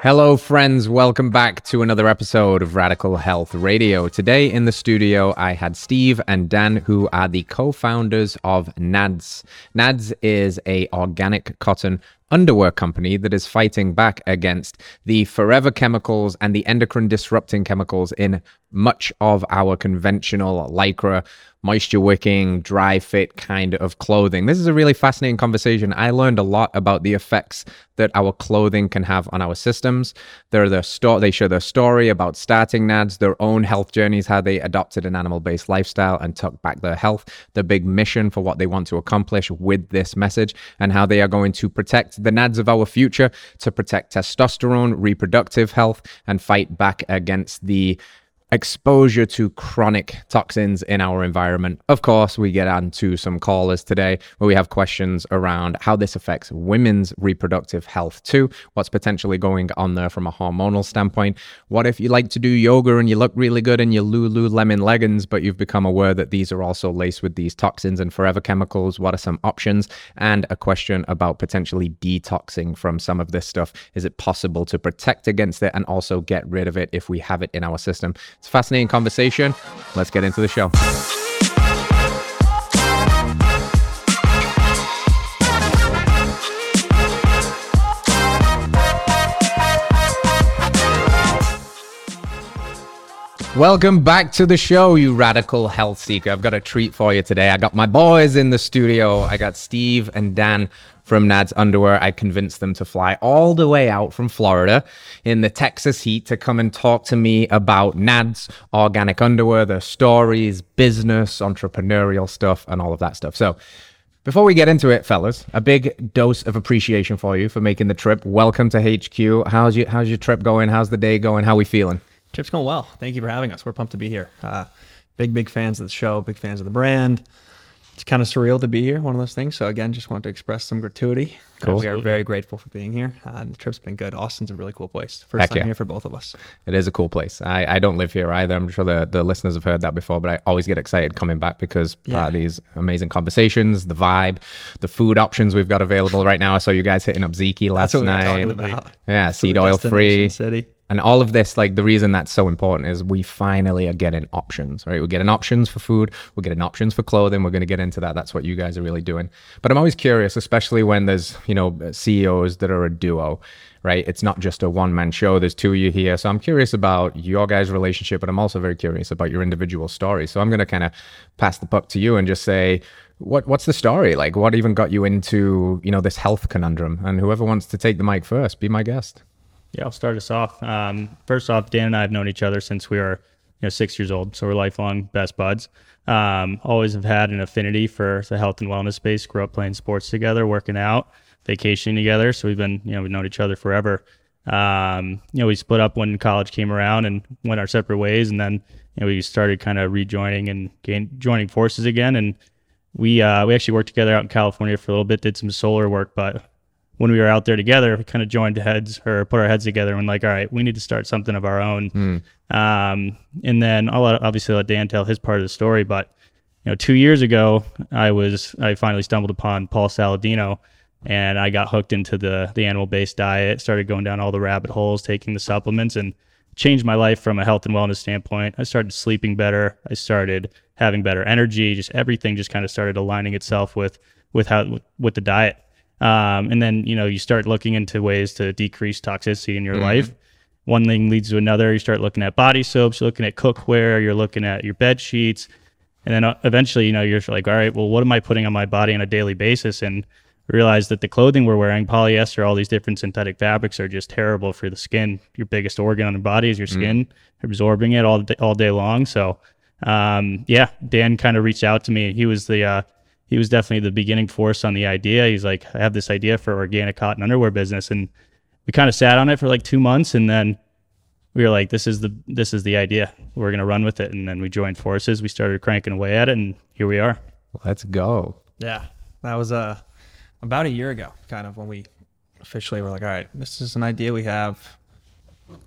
Hello, friends. Welcome back to another episode of Radical Health Radio. Today in the studio, I had Steve and Dan, who are the co-founders of NADS. NADS is a organic cotton underwear company that is fighting back against the forever chemicals and the endocrine disrupting chemicals in much of our conventional lycra moisture wicking, dry fit kind of clothing. This is a really fascinating conversation. I learned a lot about the effects that our clothing can have on our systems. They're the sto- they share their story about starting NADS, their own health journeys, how they adopted an animal-based lifestyle and took back their health, the big mission for what they want to accomplish with this message, and how they are going to protect the NADS of our future to protect testosterone, reproductive health, and fight back against the exposure to chronic toxins in our environment. Of course, we get on to some callers today where we have questions around how this affects women's reproductive health too, what's potentially going on there from a hormonal standpoint. What if you like to do yoga and you look really good in your Lululemon leggings, but you've become aware that these are also laced with these toxins and forever chemicals? What are some options? And a question about potentially detoxing from some of this stuff. Is it possible to protect against it and also get rid of it if we have it in our system? It's a fascinating conversation. Let's get into the show. Welcome back to the show, you radical health seeker. I've got a treat for you today. I got my boys in the studio. I got Steve and Dan from Nad's Underwear. I convinced them to fly all the way out from Florida in the Texas heat to come and talk to me about Nad's organic underwear, their stories, business, entrepreneurial stuff, and all of that stuff. So, before we get into it, fellas, a big dose of appreciation for you for making the trip. Welcome to HQ. How's your How's your trip going? How's the day going? How we feeling? Trip's going well. Thank you for having us. We're pumped to be here. Uh, big, big fans of the show, big fans of the brand. It's kind of surreal to be here, one of those things. So, again, just want to express some gratuity. Uh, Cool. we are very grateful for being here. Uh, the trip's been good. Austin's a really cool place. First Heck time yeah. here for both of us. It is a cool place. I, I don't live here either. I'm sure the, the listeners have heard that before, but I always get excited coming back because Yeah. part of these amazing conversations, the vibe, the food options we've got available right now. I saw you guys hitting up Ziki last That's what we were night. talking about. Yeah, seed oil free. City. And all of this, like the reason that's so important is we finally are getting options, right? We're getting options for food, we're getting options for clothing. We're going to get into that. That's what you guys are really doing. But I'm always curious, especially when there's, you know, CEOs that are a duo, right? It's not just a one man show. There's two of you here. So I'm curious about your guys' relationship, but I'm also very curious about your individual stories. So I'm going to kind of pass the puck to you and just say, what what's the story? Like what even got you into, you know, this health conundrum? And whoever wants to take the mic first, be my guest. Yeah, I'll start us off. Um, first off, Dan and I have known each other since we were, you know, six years old, so we're lifelong best buds. Um, always have had an affinity for the health and wellness space. Grew up playing sports together, working out, vacationing together. So we've been, you know, we've known each other forever. Um, you know, we split up when college came around and went our separate ways, and then you know we started kind of rejoining and gain, joining forces again. And we uh, we actually worked together out in California for a little bit, did some solar work, but when we were out there together, we kind of joined heads or put our heads together and like, all right, we need to start something of our own. Um, and then I'll let, obviously let Dan tell his part of the story, but you know, two years ago, I was I finally stumbled upon Paul Saladino, and I got hooked into the the animal based diet. Started going down all the rabbit holes, taking the supplements, and changed my life from a health and wellness standpoint. I started sleeping better. I started having better energy. Just everything just kind of started aligning itself with with how with the diet. Um, and then you know you start looking into ways to decrease toxicity in your life. One thing leads to another. You start looking at body soaps. You're looking at cookware. You're looking at your bed sheets. And then uh, eventually, you know, you're like, all right, well, what am I putting on my body on a daily basis? And realize that the clothing we're wearing, polyester, all these different synthetic fabrics are just terrible for the skin. Your biggest organ on the body is your skin, absorbing it all day, all day long. So, um, yeah, Dan kind of reached out to me. He was the, uh, he was definitely the beginning force on the idea. He's like, I have this idea for organic cotton underwear business. And we kind of sat on it for like two months and then we were like, this is the this is the idea. We're gonna run with it. And then we joined forces. We started cranking away at it, and here we are. Let's go. Yeah, that was uh, about a year ago, kind of when we officially were like, all right, this is an idea we have.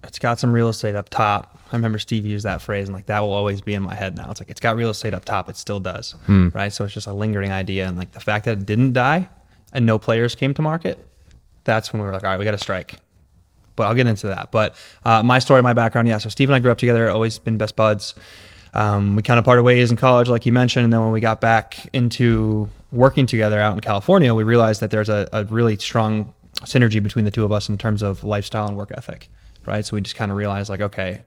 It's got some real estate up top. I remember Steve used that phrase, and like that will always be in my head now. It's like it's got real estate up top. It still does, right? So it's just a lingering idea, and like the fact that it didn't die and no players came to market, that's when we were like, all right, we got to strike. But I'll get into that. But uh, my story, my background, yeah. So Steve and I grew up together, always been best buds. Um, we kind of parted ways in college, like you mentioned, and then when we got back into working together out in California, we realized that there's a, a really strong synergy between the two of us in terms of lifestyle and work ethic, right? So we just kind of realized, like, okay,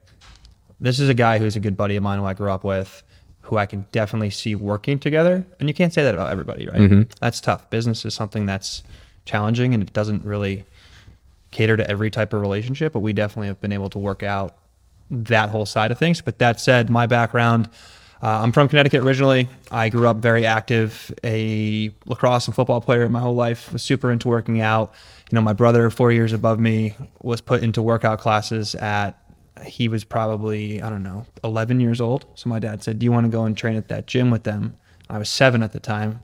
this is a guy who's a good buddy of mine who I grew up with, who I can definitely see working together. And you can't say that about everybody, right? That's tough. Business is something that's challenging and it doesn't really cater to every type of relationship, but we definitely have been able to work out that whole side of things. But that said, my background, uh, I'm from Connecticut originally. I grew up very active, a lacrosse and football player my whole life, was super into working out. You know, my brother, four years above me, was put into workout classes at, he was probably, I don't know, 11 years old. So my dad said, Do you want to go and train at that gym with them? I was seven at the time.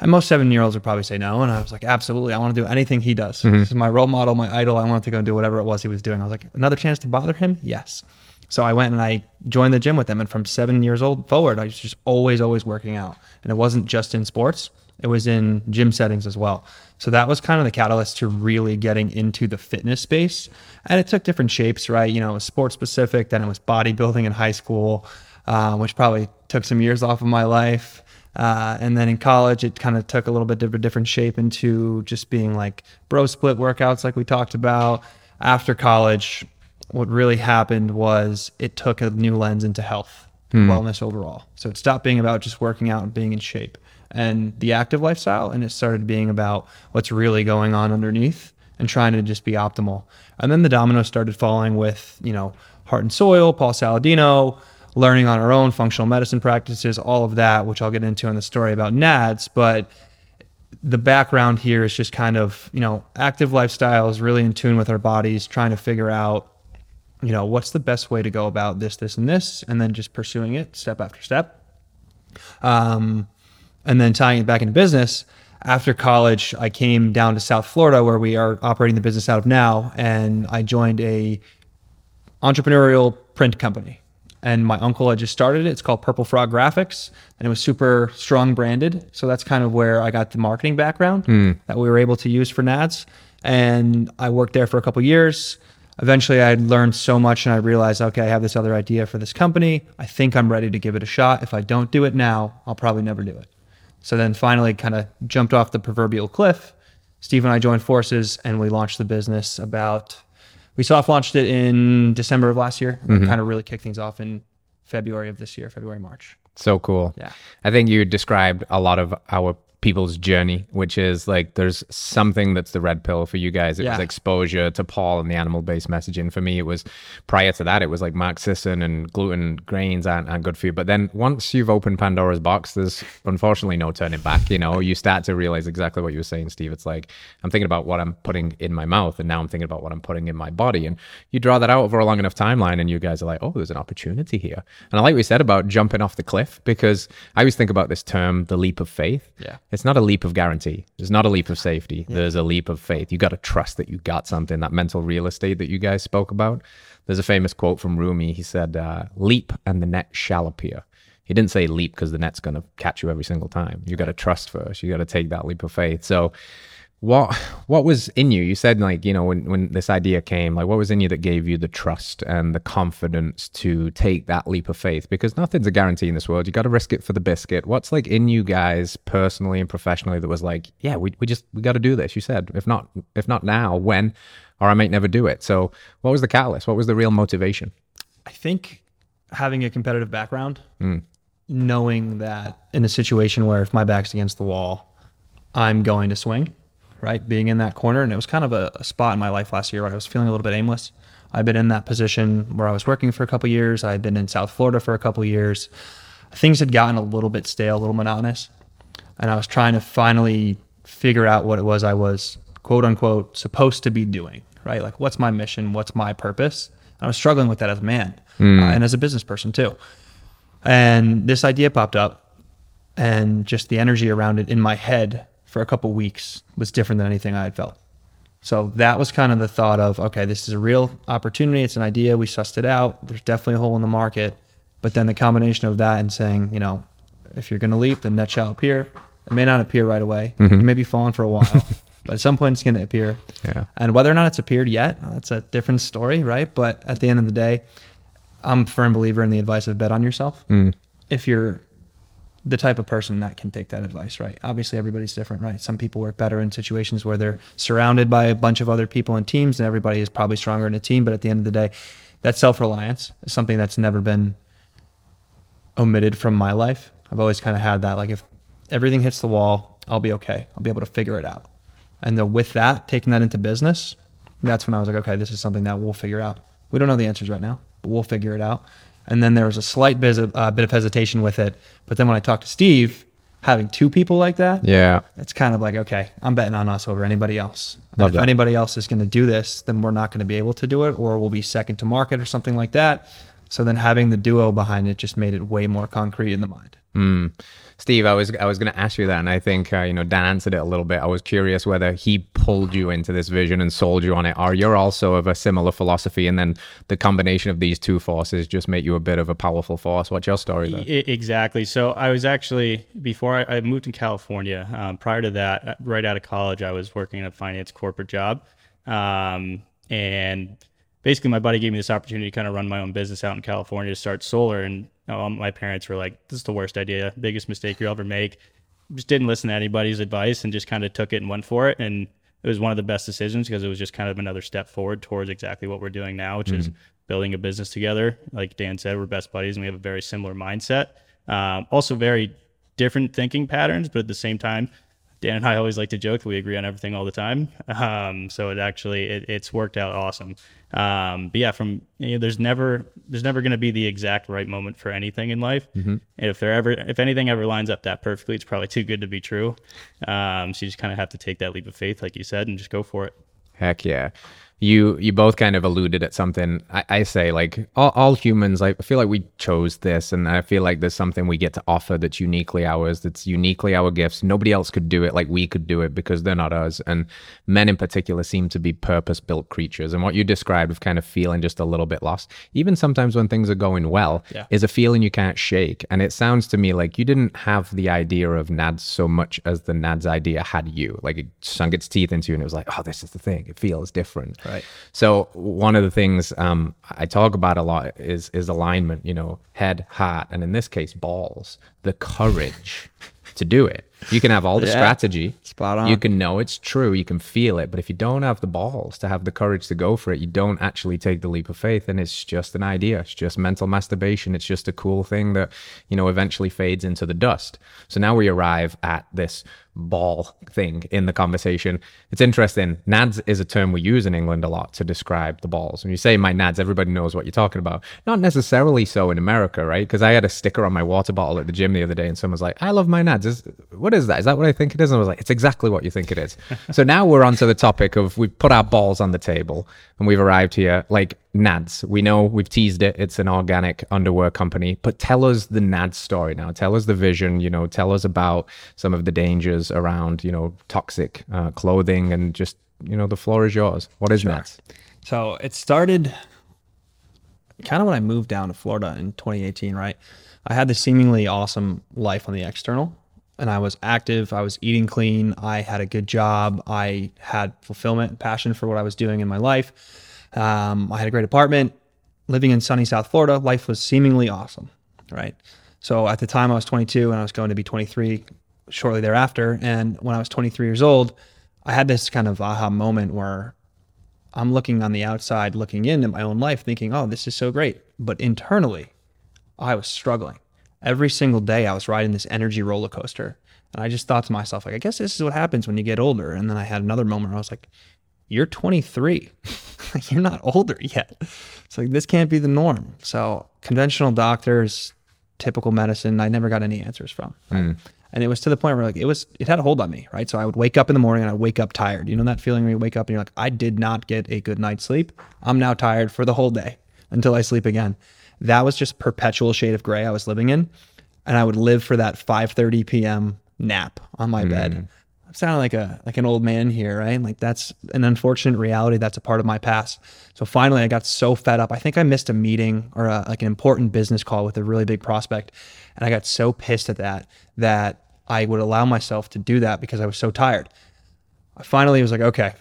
And most seven year olds would probably say no. And I was like, absolutely. I want to do anything he does. Mm-hmm. This is my role model, my idol. I wanted to go and do whatever it was he was doing. I was like, another chance to bother him? Yes. So I went and I joined the gym with them. And from seven years old forward, I was just always, always working out. And it wasn't just in sports, it was in gym settings as well. So that was kind of the catalyst to really getting into the fitness space. And it took different shapes, right? You know, it was sports specific, then it was bodybuilding in high school, uh, which probably took some years off of my life. Uh, and then in college, it kind of took a little bit of a different shape into just being like bro split workouts, like we talked about. After college, what really happened was it took a new lens into health, hmm. wellness overall. So it stopped being about just working out and being in shape and the active lifestyle, and it started being about what's really going on underneath and trying to just be optimal. And then the dominoes started falling with, you know, Heart and Soil, Paul Saladino, learning on our own functional medicine practices, all of that, which I'll get into in the story about NADS. But the background here is just kind of, you know, active lifestyles, really in tune with our bodies, trying to figure out, you know, what's the best way to go about this, this, and this, and then just pursuing it step after step. Um, and then tying it back into business. After college, I came down to South Florida, where we are operating the business out of now, and I joined a entrepreneurial print company. And my uncle had just started it. It's called Purple Frog Graphics, and it was super strong branded. So that's kind of where I got the marketing background that we were able to use for NADS. And I worked there for a couple years. Eventually, I learned so much, and I realized, okay, I have this other idea for this company. I think I'm ready to give it a shot. If I don't do it now, I'll probably never do it. So then finally, kind of jumped off the proverbial cliff. Steve and I joined forces, and we launched the business about we soft launched it in December of last year. and Kind of really kicked things off in February of this year, February, March. So cool. Yeah. I think you described a lot of our people's journey, which is like there's something that's the red pill for you guys. It was exposure to Paul and the animal based messaging. For me, it was prior to that, it was like Mark Sisson and gluten grains aren't, aren't good for you. But then once you've opened Pandora's box, there's unfortunately no turning back. You know, you start to realize exactly what you were saying, Steve. It's like I'm thinking about what I'm putting in my mouth, and now I'm thinking about what I'm putting in my body. And you draw that out over a long enough timeline, and you guys are like, oh, there's an opportunity here. And I like what you said about jumping off the cliff because I always think about this term, the leap of faith. Yeah. It's not a leap of guarantee. There's not a leap of safety. There's a leap of faith. You got to trust that you got something, that mental real estate that you guys spoke about. There's a famous quote from Rumi. He said, uh, leap and the net shall appear. He didn't say leap because the net's going to catch you every single time. You got to trust first. You got to take that leap of faith. So, what what was in you? You said like you know when when this idea came, like what was in you that gave you the trust and the confidence to take that leap of faith? Because nothing's a guarantee in this world. You got to risk it for the biscuit. What's like in you guys personally and professionally that was like, yeah, we we just we got to do this. You said if not if not now, when? Or I might never do it. So, what was the catalyst? What was the real motivation? I think having a competitive background, mm. knowing that in a situation where if my back's against the wall, I'm going to swing, right? Being in that corner. And it was kind of a, a spot in my life last year where I was feeling a little bit aimless. I've been in that position where I was working for a couple years. I'd been in South Florida for a couple years. Things had gotten a little bit stale, a little monotonous. And I was trying to finally figure out what it was I was, quote unquote, supposed to be doing, right? Like, what's my mission? What's my purpose? I was struggling with that as a man uh, and as a business person too. And this idea popped up, and just the energy around it in my head for a couple weeks was different than anything I had felt. So that was kind of the thought of, okay, this is a real opportunity. It's an idea. We sussed it out. There's definitely a hole in the market. But then the combination of that and saying, you know, if you're going to leap, the net shall appear. It may not appear right away. Mm-hmm. It may be falling for a while, but at some point it's going to appear. Yeah. And whether or not it's appeared yet, that's a different story, right? But at the end of the day, I'm a firm believer in the advice of bet on yourself. Mm. If you're the type of person that can take that advice, right? Obviously, everybody's different, right? Some people work better in situations where they're surrounded by a bunch of other people and teams, and everybody is probably stronger in a team. But at the end of the day, that self reliance is something that's never been omitted from my life. I've always kind of had that, like, if everything hits the wall, I'll be okay. I'll be able to figure it out. And then with that, taking that into business, that's when I was like, okay, this is something that we'll figure out. We don't know the answers right now, but we'll figure it out. And then there was a slight bit of, uh, bit of hesitation with it. But then when I talked to Steve, having two people like that, Yeah. it's kind of like, okay, I'm betting on us over anybody else. If that. anybody else is going to do this, then we're not going to be able to do it, or we'll be second to market or something like that. So then having the duo behind it just made it way more concrete in the mind. Mm. Steve, I was I was going to ask you that, and I think uh, you know Dan answered it a little bit. I was curious whether he pulled you into this vision and sold you on it, or you're also of a similar philosophy, and then the combination of these two forces just make you a bit of a powerful force. What's your story there? I- exactly. So I was actually before I, I moved to California. Um, prior to that, uh, right out of college, I was working in a finance corporate job, um, and basically my buddy gave me this opportunity to kind of run my own business out in California to start solar. And uh, my parents were like, "This is the worst idea, biggest mistake you'll ever make." Just didn't listen to anybody's advice and just kind of took it and went for it. And it was one of the best decisions because it was just kind of another step forward towards exactly what we're doing now, which is building a business together. Like Dan said, we're best buddies and we have a very similar mindset. Um, also, very different thinking patterns, but at the same time, Dan and I always like to joke that we agree on everything all the time. Um, so it actually it, it's worked out awesome. Um, but yeah, from you know, there's never there's never going to be the exact right moment for anything in life. And if there ever if anything ever lines up that perfectly, it's probably too good to be true. Um, so you just kind of have to take that leap of faith, like you said, and just go for it. Heck yeah. You you both kind of alluded at something. I, I say like all, all humans. I feel like we chose this, and I feel like there's something we get to offer that's uniquely ours. That's uniquely our gifts. Nobody else could do it like we could do it because they're not us. And men in particular seem to be purpose built creatures. And what you described of kind of feeling just a little bit lost, even sometimes when things are going well, Yeah. is a feeling you can't shake. And it sounds to me like you didn't have the idea of NADS so much as the NADS idea had you. Like it sunk its teeth into you and it was like, oh, this is the thing. It feels different. Right. So one of the things um, I talk about a lot is is alignment. You know, head, heart, and in this case, balls. The courage to do it. You can have all the Yeah. strategy. Spot on. You can know it's true. You can feel it. But if you don't have the balls to have the courage to go for it, you don't actually take the leap of faith. And it's just an idea. It's just mental masturbation. It's just a cool thing that, you know, eventually fades into the dust. So now we arrive at this ball thing in the conversation. It's interesting. Nads is a term we use in England a lot to describe the balls. When you say my nads, everybody knows what you're talking about. Not necessarily so in America, right? Because I had a sticker on my water bottle at the gym the other day and someone's like, I love my nads. Is, what is that? Is that what I think it is? And I was like, it's exactly what you think it is. so now we're on to the topic of we've put our balls on the table and we've arrived here. Like Nads, we know we've teased it. It's an organic underwear company, but tell us the Nads story now. Tell us the vision. You know, tell us about some of the dangers around you know toxic uh, clothing and just you know the floor is yours. What is Nads? So it started kind of when I moved down to Florida in 2018, right? I had this seemingly awesome life on the external and I was active. I was eating clean. I had a good job. I had fulfillment passion for what I was doing in my life. Um, I had a great apartment living in sunny South Florida. Life was seemingly awesome, right? So at the time I was 22 and I was going to be 23 shortly thereafter. And when I was 23 years old, I had this kind of aha moment where I'm looking on the outside, looking in at my own life, thinking, oh, this is so great. But internally, I was struggling. Every single day, I was riding this energy roller coaster. And I just thought to myself, like, I guess this is what happens when you get older. And then I had another moment where I was like, you're 23. you're not older yet. It's like, this can't be the norm. So, conventional doctors, typical medicine, I never got any answers from. Hmm. And it was to the point where like it was it had a hold on me, right? So I would wake up in the morning and I'd wake up tired. You know that feeling where you wake up and you're like, I did not get a good night's sleep. I'm now tired for the whole day until I sleep again. That was just perpetual shade of gray I was living in. And I would live for that 5:30 p.m. nap on my bed mm. I'm sounding like a like an old man here, right? Like that's an unfortunate reality. That's a part of my past. So finally, I got so fed up. I think I missed a meeting or a, like an important business call with a really big prospect, and I got so pissed at that that I would allow myself to do that because I was so tired. I finally was like, okay,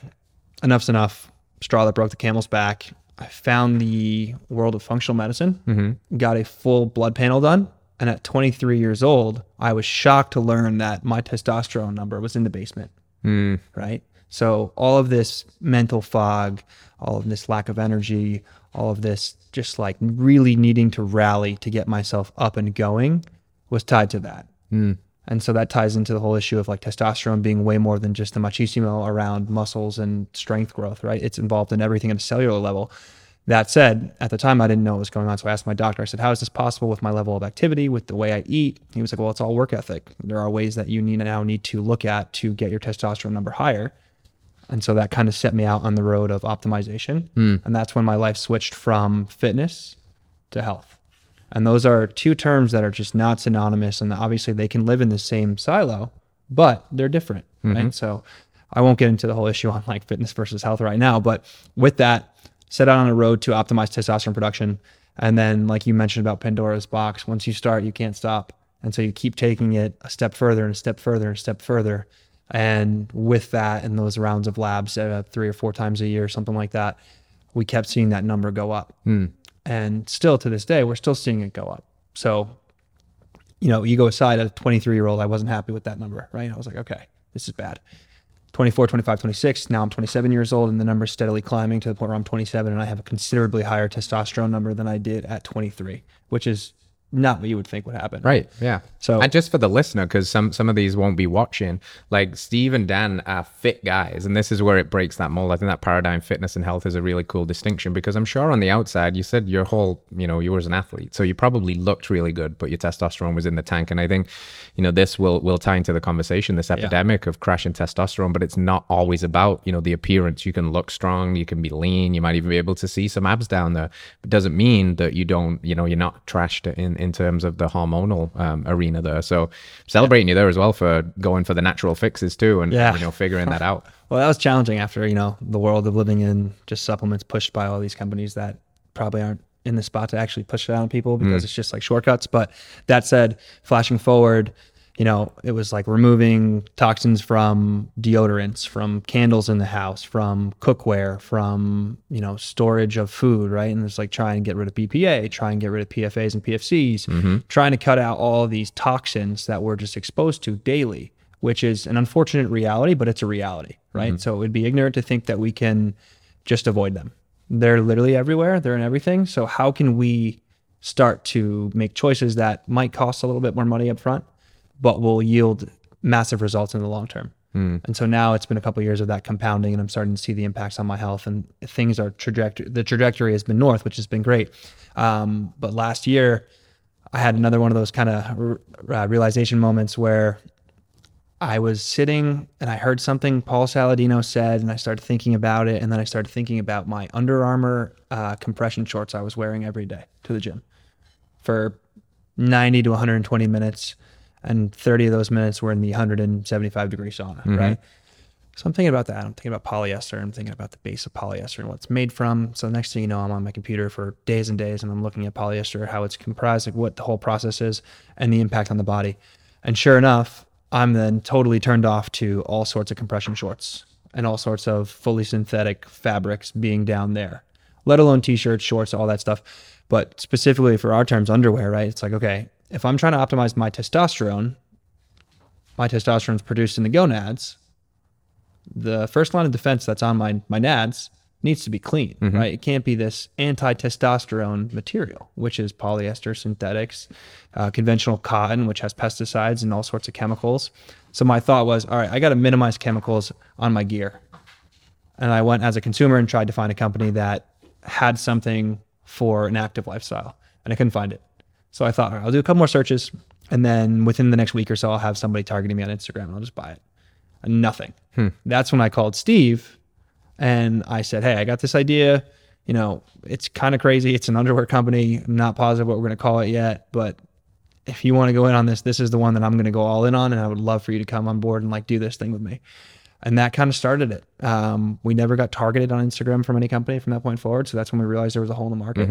enough's enough. Straw that broke the camel's back. I found the world of functional medicine, mm-hmm. got a full blood panel done. And at 23 years old, I was shocked to learn that my testosterone number was in the basement. Mm. Right. So, all of this mental fog, all of this lack of energy, all of this just like really needing to rally to get myself up and going was tied to that. Mm. And so that ties into the whole issue of like testosterone being way more than just the machismo around muscles and strength growth, right? It's involved in everything at a cellular level. That said, at the time I didn't know what was going on. So I asked my doctor, I said, How is this possible with my level of activity, with the way I eat? He was like, Well, it's all work ethic. There are ways that you need now need to look at to get your testosterone number higher. And so that kind of set me out on the road of optimization. Hmm. And that's when my life switched from fitness to health. And those are two terms that are just not synonymous. And obviously they can live in the same silo, but they're different. Right. So I won't get into the whole issue on like fitness versus health right now. But with that, set out on a road to optimize testosterone production. And then, like you mentioned about Pandora's box, once you start, you can't stop. And so you keep taking it a step further and a step further and a step further. And with that, and those rounds of labs uh, three or four times a year, something like that, we kept seeing that number go up. And still to this day, we're still seeing it go up. So, you know, ego aside, at a 23 year old, I wasn't happy with that number, right? I was like, okay, this is bad. 24, 25, 26. Now I'm 27 years old and the number's steadily climbing to the point where I'm 27 and I have a considerably higher testosterone number than I did at 23, which is not what you would think would happen. Right. Yeah. So- and just for the listener, because some some of these won't be watching, like Steve and Dan are fit guys, and this is where it breaks that mold. I think that paradigm fitness and health is a really cool distinction because I'm sure on the outside, you said your whole, you know, you were an athlete, so you probably looked really good, but your testosterone was in the tank. And I think, you know, this will will tie into the conversation, this epidemic of crashing testosterone, but it's not always about you know the appearance. You can look strong, you can be lean, you might even be able to see some abs down there. It doesn't mean that you don't, you know, you're not trashed in in terms of the hormonal um, arena there. So celebrating you there as well for going for the natural fixes too, and Yeah. you know figuring that out. Well, that was challenging after, you know, the world of living in just supplements pushed by all these companies that probably aren't in the spot to actually push it out on people because it's just like shortcuts. But that said, flashing forward, you know, it was like removing toxins from deodorants, from candles in the house, from cookware, from, you know, storage of food, right? And it's like trying to get rid of BPA, try and get rid of PFAs and PFCs, mm-hmm. trying to cut out all these toxins that we're just exposed to daily, which is an unfortunate reality, but it's a reality, right? Mm-hmm. So it would be ignorant to think that we can just avoid them. They're literally everywhere, they're in everything. So how can we start to make choices that might cost a little bit more money up front, but will yield massive results in the long term? And so now it's been a couple of years of that compounding, and I'm starting to see the impacts on my health. And things are trajectory. The trajectory has been north, which has been great. Um, but last year, I had another one of those kind of uh, realization moments where I was sitting and I heard something Paul Saladino said, and I started thinking about it. And then I started thinking about my Under Armour uh, compression shorts I was wearing every day to the gym for 90 to 120 minutes. And 30 of those minutes were in the 175 degree sauna, mm-hmm. right? So I'm thinking about that. I'm thinking about polyester. I'm thinking about the base of polyester and what it's made from. So the next thing you know, I'm on my computer for days and days and I'm looking at polyester, how it's comprised, like what the whole process is, and the impact on the body. And sure enough, I'm then totally turned off to all sorts of compression shorts and all sorts of fully synthetic fabrics being down there, let alone t-shirts, shorts, all that stuff. But specifically for our terms, underwear, right? It's like, okay, if I'm trying to optimize my testosterone, my testosterone is produced in the gonads. The first line of defense that's on my my nads needs to be clean, right? It can't be this anti-testosterone material, which is polyester, synthetics, uh, conventional cotton, which has pesticides and all sorts of chemicals. So my thought was, all right, I got to minimize chemicals on my gear. And I went as a consumer and tried to find a company that had something for an active lifestyle, and I couldn't find it. So I thought, all right, I'll do a couple more searches, and then within the next week or so, I'll have somebody targeting me on Instagram, and I'll just buy it. And nothing. Hmm. That's when I called Steve, and I said, "Hey, I got this idea. You know, it's kind of crazy. It's an underwear company. I'm not positive what we're going to call it yet, but if you want to go in on this, this is the one that I'm going to go all in on, and I would love for you to come on board and like do this thing with me. And that kind of started it. Um, we never got targeted on Instagram from any company from that point forward. So that's when we realized there was a hole in the market.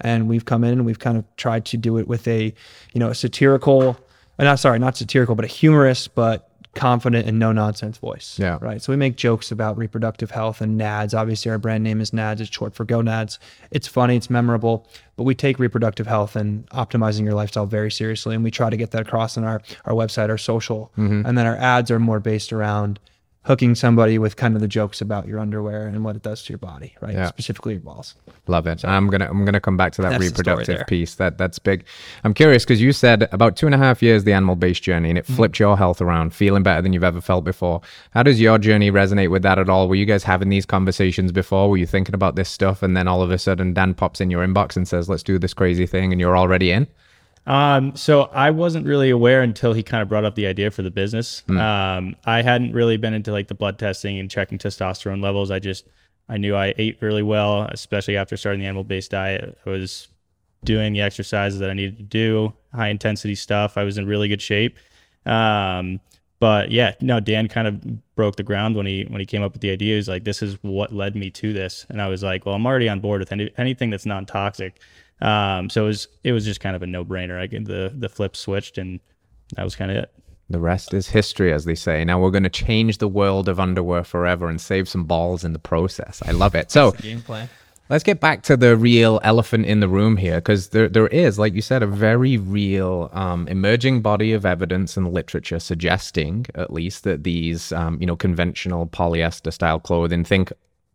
And we've come in and we've kind of tried to do it with a, you know, a satirical, uh, not sorry, not satirical, but a humorous, but confident and no nonsense voice. Yeah. Right. So we make jokes about reproductive health and NADS. Obviously, our brand name is NADS. It's short for gonads. It's funny. It's memorable. But we take reproductive health and optimizing your lifestyle very seriously, and we try to get that across on our our website, our social, and then our ads are more based around hooking somebody with kind of the jokes about your underwear and what it does to your body, right? Yeah. Specifically your balls. Love it. I'm gonna I'm gonna come back to that That's the story reproductive piece. That that's big. I'm curious because you said about two and a half years the animal based journey, and it Mm-hmm. flipped your health around, feeling better than you've ever felt before. How does your journey resonate with that at all? Were you guys having these conversations before? Were you thinking about this stuff, and then all of a sudden Dan pops in your inbox and says, "Let's do this crazy thing," and you're already in? Um, so I wasn't really aware until he kind of brought up the idea for the business. Um, I hadn't really been into like the blood testing and checking testosterone levels. I just I knew I ate really well, especially after starting the animal based diet. I was doing the exercises that I needed to do, high intensity stuff. I was in really good shape. Um, but yeah, no, Dan kind of broke the ground when he when he came up with the idea. He's like, "This is what led me to this," and I was like, "Well, I'm already on board with any, anything that's non toxic." Um, so it was it was just kind of a no brainer. I get the the flip switched, and that was kind of it. The rest is history, as they say. Now we're going to change the world of underwear forever and save some balls in the process. I love it. So. Gameplay. Let's get back to the real elephant in the room here, because there, there is, like you said, a very real um, emerging body of evidence and literature suggesting, at least, that these, um, you know, conventional polyester style clothing, think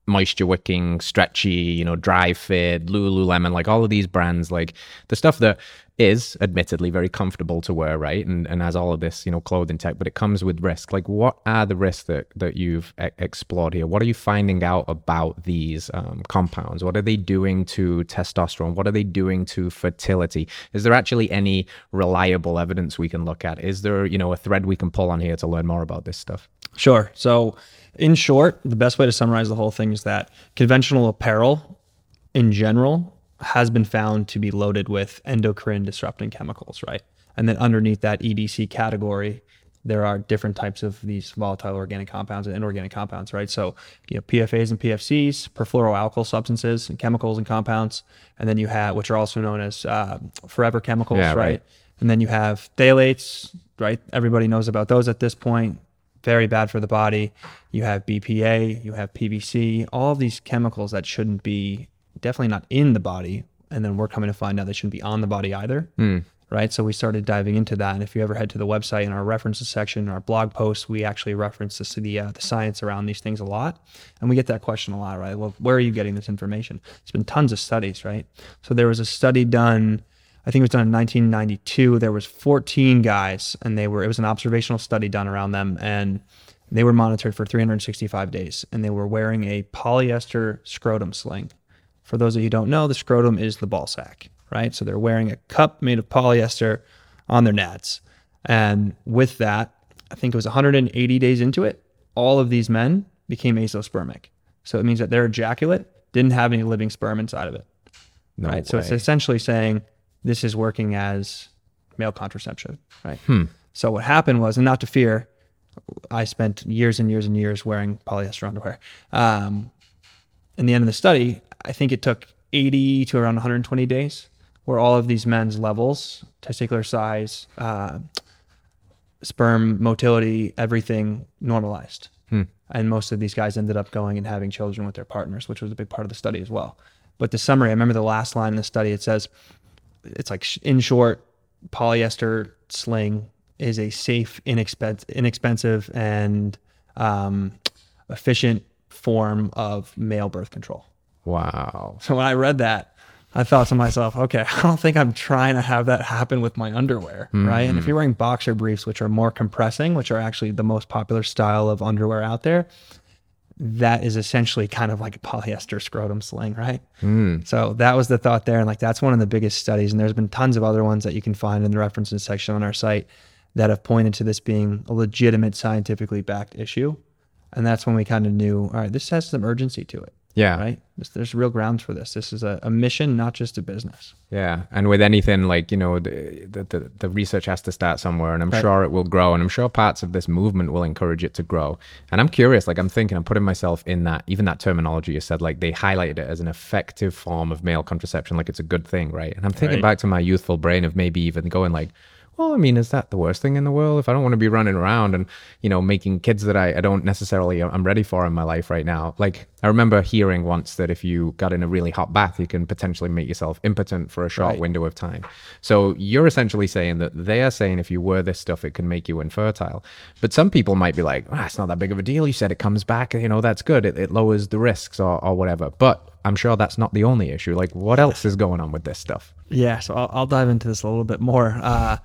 moisture wicking, stretchy, you know, dry fit, Lululemon, like all of these brands, like the stuff that is admittedly very comfortable to wear, right? And and has all of this, you know, clothing tech, but it comes with risk. Like, what are the risks that that you've e- explored here? What are you finding out about these um, compounds? What are they doing to testosterone? What are they doing to fertility? Is there actually any reliable evidence we can look at? Is there, you know, a thread we can pull on here to learn more about this stuff? Sure. So, in short, the best way to summarize the whole thing is that conventional apparel in general has been found to be loaded with endocrine disrupting chemicals, right? And then underneath that EDC category, there are different types of these volatile organic compounds and inorganic compounds, right? So, you know, PFAs and PFCs, perfluoroalkyl substances and chemicals and compounds, and then you have, which are also known as uh, forever chemicals, Yeah, right? right. And then you have phthalates, right? Everybody knows about those at this point. Very bad for the body. You have BPA, you have PVC, all of these chemicals that shouldn't be definitely not in the body. And then we're coming to find out they shouldn't be on the body either. Right. So we started diving into that. And if you ever head to the website in our references section, our blog posts, we actually reference this, the, uh, the science around these things a lot. And we get that question a lot, right? Well, where are you getting this information? It's been tons of studies, right? So there was a study done I think it was done in 1992. There was 14 guys, and they were. It was an observational study done around them, and they were monitored for 365 days, and they were wearing a polyester scrotum sling. For those of you who don't know, the scrotum is the ball sack, right? So they're wearing a cup made of polyester on their nads, and with that, I think it was 180 days into it, all of these men became azoospermic. So it means that their ejaculate didn't have any living sperm inside of it No right? So it's essentially saying this is working as male contraception, right? So what happened was, and not to fear, I spent years and years and years wearing polyester underwear. Um, in the end of the study, I think it took 80 to around 120 days, where all of these men's levels, testicular size, uh, sperm motility, everything normalized. And most of these guys ended up going and having children with their partners, which was a big part of the study as well. But the summary, I remember the last line in the study, it says, it's like, sh- in short, polyester sling is a safe, inexpensive, inexpensive and um, efficient form of male birth control. wow. So when I read that, I thought to myself, okay, I don't think I'm trying to have that happen with my underwear, right? And if you're wearing boxer briefs, which are more compressing, which are actually the most popular style of underwear out there, that is essentially kind of like a polyester scrotum sling, right? Hmm. So that was the thought there. And like that's one of the biggest studies. And there's been tons of other ones that you can find in the references section on our site that have pointed to this being a legitimate scientifically backed issue. And that's when we kind of knew, all right, this has some urgency to it. Yeah. Right. There's, there's real grounds for this. This is a, a mission, not just a business. Yeah, and with anything like you know, the the, the, research has to start somewhere, and I'm Right. sure it will grow, and I'm sure parts of this movement will encourage it to grow. And I'm curious, like I'm thinking, I'm putting myself in that, even that terminology you said, like they highlighted it as an effective form of male contraception, like it's a good thing, right? And I'm thinking Right. back to my youthful brain of maybe even going like. Well, I mean, is that the worst thing in the world? If I don't want to be running around and, you know, making kids that I, I don't necessarily I'm ready for in my life right now. Like I remember hearing once that if you got in a really hot bath, you can potentially make yourself impotent for a short Right. window of time. So you're essentially saying that they are saying if you wear this stuff, it can make you infertile. But some people might be like, ah, it's not that big of a deal. You said it comes back, you know, that's good. It, it lowers the risks or, or whatever. But I'm sure that's not the only issue. Like, what else is going on with this stuff? Yeah, so I'll, I'll dive into this a little bit more. Uh,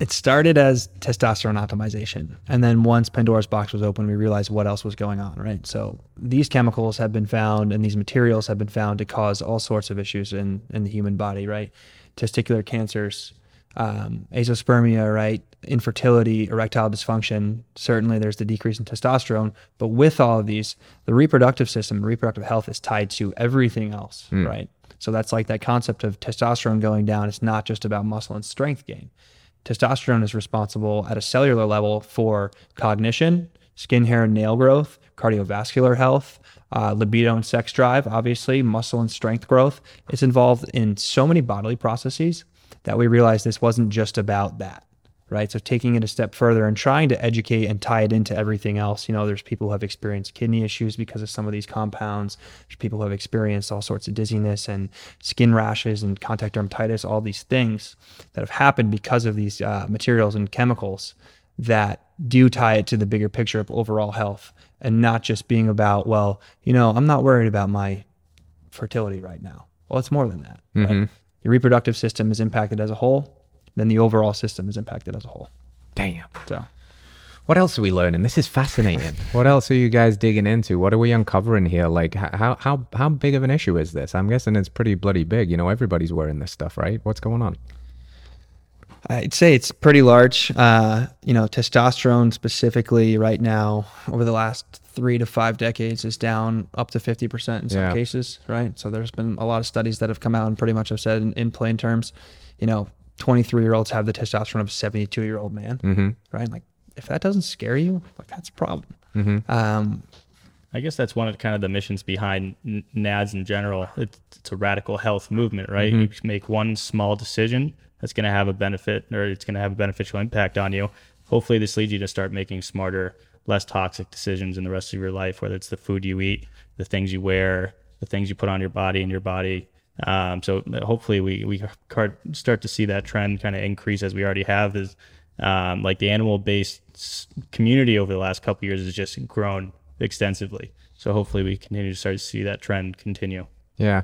it started as testosterone optimization. And then once Pandora's box was open, we realized what else was going on, right? So these chemicals have been found and these materials have been found to cause all sorts of issues in, in the human body, right? Testicular cancers, um, azoospermia, right? Infertility, erectile dysfunction. Certainly there's the decrease in testosterone. But with all of these, the reproductive system, reproductive health is tied to everything else, right? So that's like that concept of testosterone going down. It's not just about muscle and strength gain. Testosterone is responsible at a cellular level for cognition, skin, hair, and nail growth, cardiovascular health, uh, libido and sex drive, obviously, muscle and strength growth. It's involved in so many bodily processes that we realized this wasn't just about that right? So taking it a step further and trying to educate and tie it into everything else. You know, there's people who have experienced kidney issues because of some of these compounds. There's people who have experienced all sorts of dizziness and skin rashes and contact dermatitis, all these things that have happened because of these uh, materials and chemicals that do tie it to the bigger picture of overall health and not just being about, well, you know, I'm not worried about my fertility right now. Well, it's more than that. Right? Your reproductive system is impacted as a whole, then the overall system is impacted as a whole. Damn. So What else are we learning? This is fascinating. what else are you guys digging into? What are we uncovering here? Like, how how how big of an issue is this? I'm guessing it's pretty bloody big. You know, everybody's wearing this stuff, right? What's going on? I'd say it's pretty large. Uh, you know, testosterone specifically right now over the last three to five decades is down up to 50% in some Yeah. cases, right? So there's been a lot of studies that have come out and pretty much have said in, in plain terms, you know, 23 year olds have the testosterone of a 72 year old man, Mm-hmm. right? Like if that doesn't scare you, like that's a problem. Um, I guess that's one of kind of the missions behind NADS in general. It's, it's a radical health movement, right? You make one small decision that's going to have a benefit or it's going to have a beneficial impact on you. Hopefully, this leads you to start making smarter, less toxic decisions in the rest of your life, whether it's the food you eat, the things you wear, the things you put on your body and your body. Um, so hopefully, we we start to see that trend kind of increase as we already have. Is um, like the animal based community over the last couple years has just grown extensively. So hopefully we continue to start to see that trend continue. Yeah,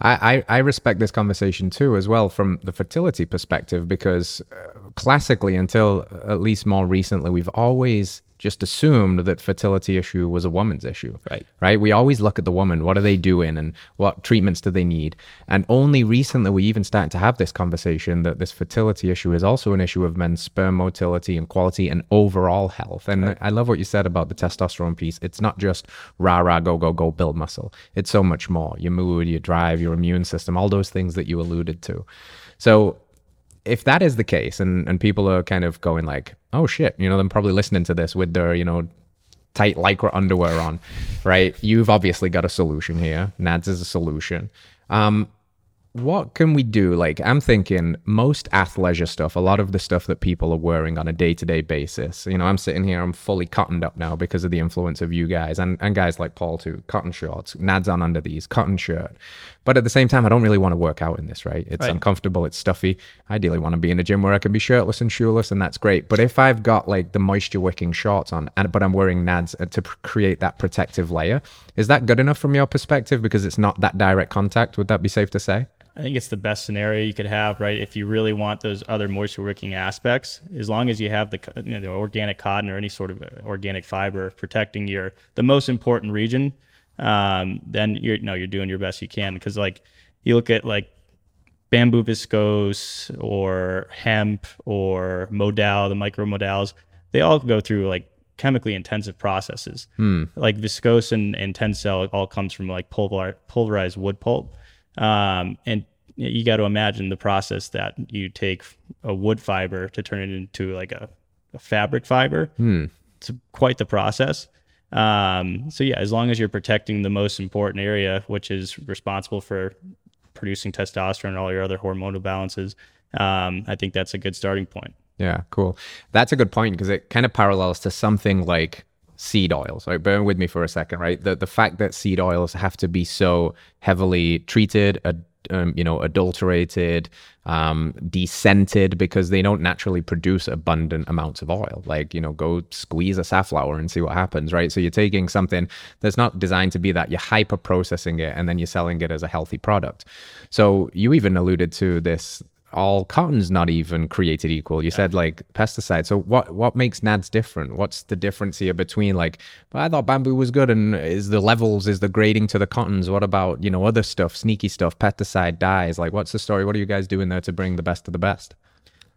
I, I, I respect this conversation too, as well, from the fertility perspective, because uh, classically, until at least more recently, we've always just assumed that fertility issue was a woman's issue. Right. Right. We always look at the woman. What are they doing, and what treatments do they need? And only recently we even starting to have this conversation that this fertility issue is also an issue of men's sperm motility and quality and overall health. And I love what you said about the testosterone piece. It's not just rah rah go go go build muscle. It's so much more. Your mood, your drive, your immune system, all those things that you alluded to. So if that is the case and, and people are kind of going like, oh shit, you know, them probably listening to this with their, you know, tight lycra underwear on, right? You've obviously got a solution here. Nads is a solution. Um, what can we do? Like, I'm thinking most athleisure stuff, a lot of the stuff that people are wearing on a day to day basis. You know, I'm sitting here, I'm fully cottoned up now because of the influence of you guys and, and guys like Paul too. Cotton shorts, nads on under these, cotton shirt. But at the same time, I don't really want to work out in this, right? It's Right. uncomfortable, it's stuffy. I ideally want to be in a gym where I can be shirtless and shoeless, and that's great. But if I've got like the moisture wicking shorts on, and but I'm wearing nads uh, to create that protective layer, is that good enough from your perspective? Because it's not that direct contact. Would that be safe to say? I think it's the best scenario you could have, right? If you really want those other moisture wicking aspects, as long as you have the, you know, the organic cotton or any sort of uh, organic fiber protecting your the most important region, um, then you're no, you're doing your best you can. Because like you look at like bamboo viscose or hemp or modal, the micro modals, they all go through like chemically intensive processes. Like viscose and, and tencel all comes from like pulver, pulverized wood pulp. Um, and you got to imagine the process that you take a wood fiber to turn it into like a, a fabric fiber. It's quite the process. Um, so yeah, as long as you're protecting the most important area, which is responsible for producing testosterone and all your other hormonal balances, um, I think that's a good starting point. Yeah, cool. That's a good point because it kind of parallels to something like seed oils. Right, bear with me for a second. Right, the the fact that seed oils have to be so heavily treated, ad, um, you know, adulterated, um, descented because they don't naturally produce abundant amounts of oil. Like you know, go squeeze a safflower and see what happens. Right, so you're taking something that's not designed to be that. You're hyper processing it and then you're selling it as a healthy product. So you even alluded to this all cotton's not even created equal. You said like pesticides. So what what makes nads different? What's the difference here between like I thought bamboo was good and is the levels is the grading to the cottons? What about, you know, other stuff, sneaky stuff, pesticide dyes? Like what's the story? What are you guys doing there to bring the best of the best?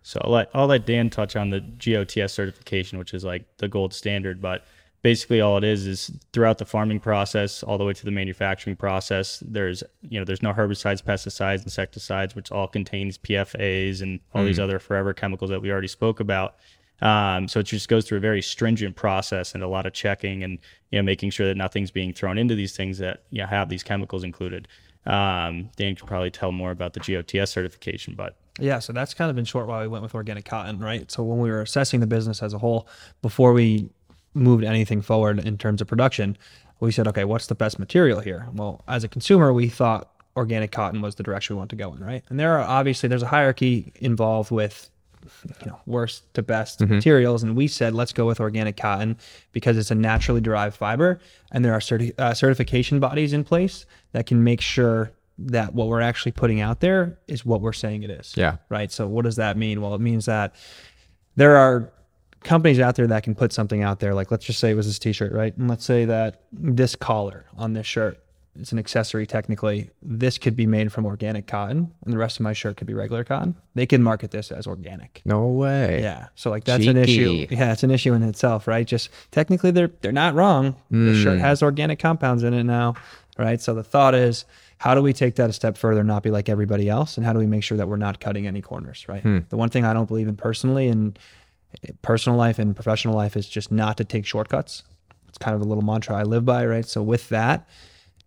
So I'll let, I'll let Dan touch on the GOTS certification, which is like the gold standard. But basically, all it is is throughout the farming process, all the way to the manufacturing process, there's you know there's no herbicides, pesticides, insecticides, which all contains PFAs and all these other forever chemicals that we already spoke about. Um, so it just goes through a very stringent process and a lot of checking and you know making sure that nothing's being thrown into these things that you know, have these chemicals included. Um, Dan could probably tell more about the GOTS certification, but Yeah, so that's kind of in short why we went with organic cotton, right? So when we were assessing the business as a whole, before we moved anything forward in terms of production, we said, okay, what's the best material here? Well, as a consumer, we thought organic cotton was the direction we want to go in, right? And there are obviously there's a hierarchy involved with you know worst to best materials, and we said let's go with organic cotton because it's a naturally derived fiber, and there are certi- uh, certification bodies in place that can make sure that what we're actually putting out there is what we're saying it is Yeah. right? So what does that mean? Well, it means that there are companies out there that can put something out there. Like let's just say it was this T-shirt, right? And let's say that this collar on this shirt it's an accessory technically. This could be made from organic cotton, and the rest of my shirt could be regular cotton. They can market this as organic. No way. Yeah. So like that's an issue. Yeah, it's an issue in itself, right? Just technically they're they're not wrong. The shirt hmm. has organic compounds in it now, right? So the thought is how do we take that a step further, and not be like everybody else, and how do we make sure that we're not cutting any corners, right? Hmm. The one thing I don't believe in personally in personal life and professional life is just not to take shortcuts. It's kind of a little mantra I live by, right? So with that,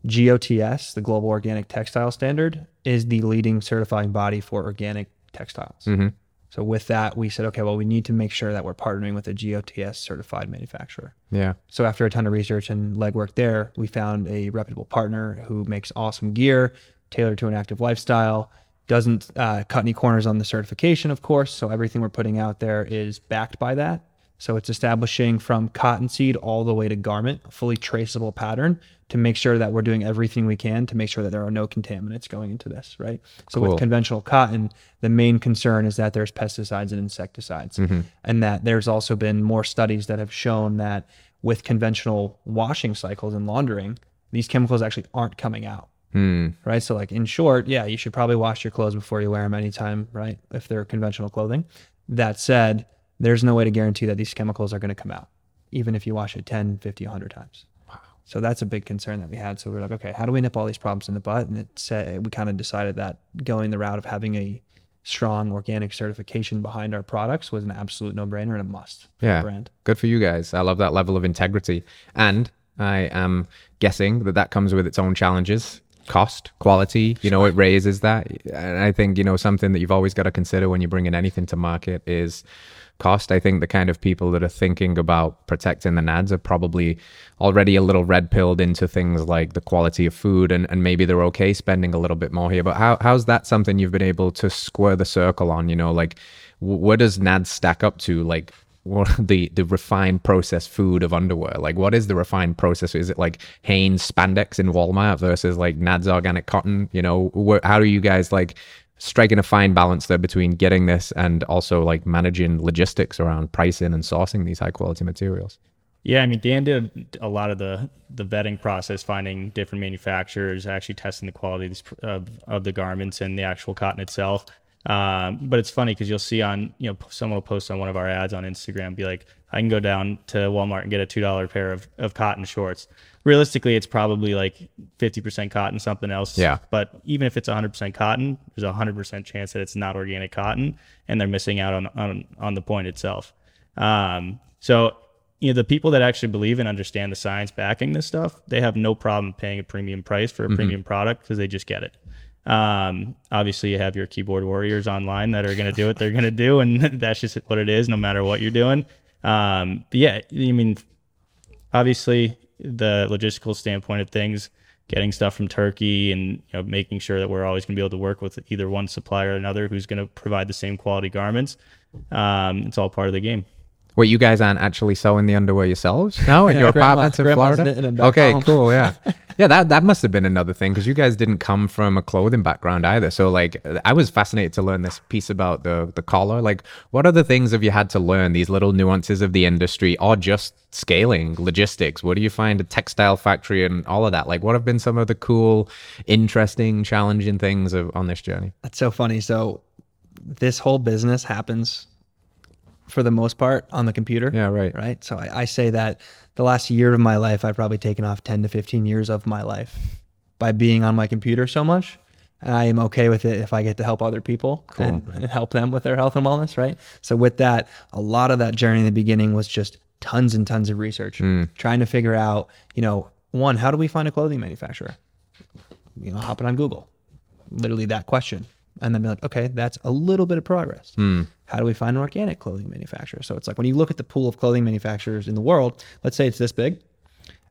GOTS, the Global Organic Textile Standard, is the leading certifying body for organic textiles. Mm-hmm. So with that, we said, okay, well, we need to make sure that we're partnering with a GOTS certified manufacturer. Yeah. So after a ton of research and legwork there, we found a reputable partner who makes awesome gear tailored to an active lifestyle. Doesn't uh, cut any corners on the certification, of course. So everything we're putting out there is backed by that. So it's establishing from cottonseed all the way to garment, a fully traceable pattern to make sure that we're doing everything we can to make sure that there are no contaminants going into this, right? So Cool. with conventional cotton, the main concern is that there's pesticides and insecticides, and that there's also been more studies that have shown that with conventional washing cycles and laundering, these chemicals actually aren't coming out. Hmm. Right. So, like in short, yeah, you should probably wash your clothes before you wear them anytime, right? If they're conventional clothing. That said, there's no way to guarantee that these chemicals are going to come out, even if you wash it 10, 50, 100 times. Wow. So that's a big concern that we had. So we are like, okay, how do we nip all these problems in the butt? And it said we kind of decided that going the route of having a strong organic certification behind our products was an absolute no-brainer and a must for Yeah. the brand. Good for you guys. I love that level of integrity. And I am guessing that that comes with its own challenges. Cost, quality, you know, it raises that. And I think, you know, something that you've always got to consider when you're bringing anything to market is cost. I think the kind of people that are thinking about protecting the NADs are probably already a little red pilled into things like the quality of food and, and maybe they're okay spending a little bit more here. But how, how's that something you've been able to square the circle on? You know, like wh- where does NADs stack up to? Like what the the refined processed food of underwear? Like what is the refined process? Is it like Hanes spandex in Walmart versus like Nads organic cotton? You know how do you guys like striking a fine balance there between getting this and also like managing logistics around pricing and sourcing these high quality materials? Yeah, I mean Dan did a lot of the the vetting process, finding different manufacturers, actually testing the quality of, of the garments and the actual cotton itself. Um, but it's funny because you'll see on, you know, someone will post on one of our ads on Instagram, be like, I can go down to Walmart and get a $2 pair of, of cotton shorts. Realistically, it's probably like 50% cotton, something else. Yeah. But even if it's 100% cotton, there's a 100% chance that it's not organic cotton and they're missing out on, on, on the point itself. Um, so, you know, the people that actually believe and understand the science backing this stuff, they have no problem paying a premium price for a premium product because they just get it. Um, obviously, you have your keyboard warriors online that are going to do what they're going to do, and that's just what it is, no matter what you're doing. Um, but yeah, I mean, obviously, the logistical standpoint of things, getting stuff from Turkey, and you know, making sure that we're always going to be able to work with either one supplier or another who's going to provide the same quality garments. Um, it's all part of the game. Wait, you guys aren't actually sewing the underwear yourselves? No, in your Grandma- apartments in Florida. knitting them back Okay, home. cool. Yeah, yeah. That that must have been another thing because you guys didn't come from a clothing background either. So like, I was fascinated to learn this piece about the the collar. Like, what other things have you had to learn? These little nuances of the industry, or just scaling, logistics. What do you find a textile factory and all of that? Like, what have been some of the cool, interesting, challenging things of, on this journey? That's so funny. So this whole business happens for the most part on the computer. Yeah, right. Right. So I, I say that the last year of my life, I've probably taken off 10 to 15 years of my life by being on my computer so much. And I am okay with it if I get to help other people and, and help them with their health and wellness. Right. So with that, a lot of that journey in the beginning was just tons and tons of research, hmm. trying to figure out, you know, one, how do we find a clothing manufacturer? You know, hopping on Google, literally that question and then be like, okay, that's a little bit of progress. Hmm. How do we find an organic clothing manufacturer? So it's like when you look at the pool of clothing manufacturers in the world, let's say it's this big,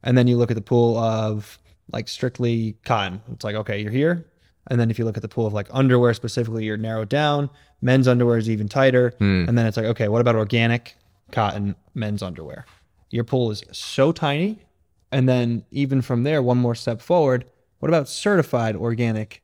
and then you look at the pool of like strictly cotton. It's like, okay, you're here. And then if you look at the pool of like underwear specifically, you're narrowed down. Men's underwear is even tighter. Hmm. And then it's like, okay, what about organic cotton men's underwear? Your pool is so tiny. And then even from there, one more step forward, what about certified organic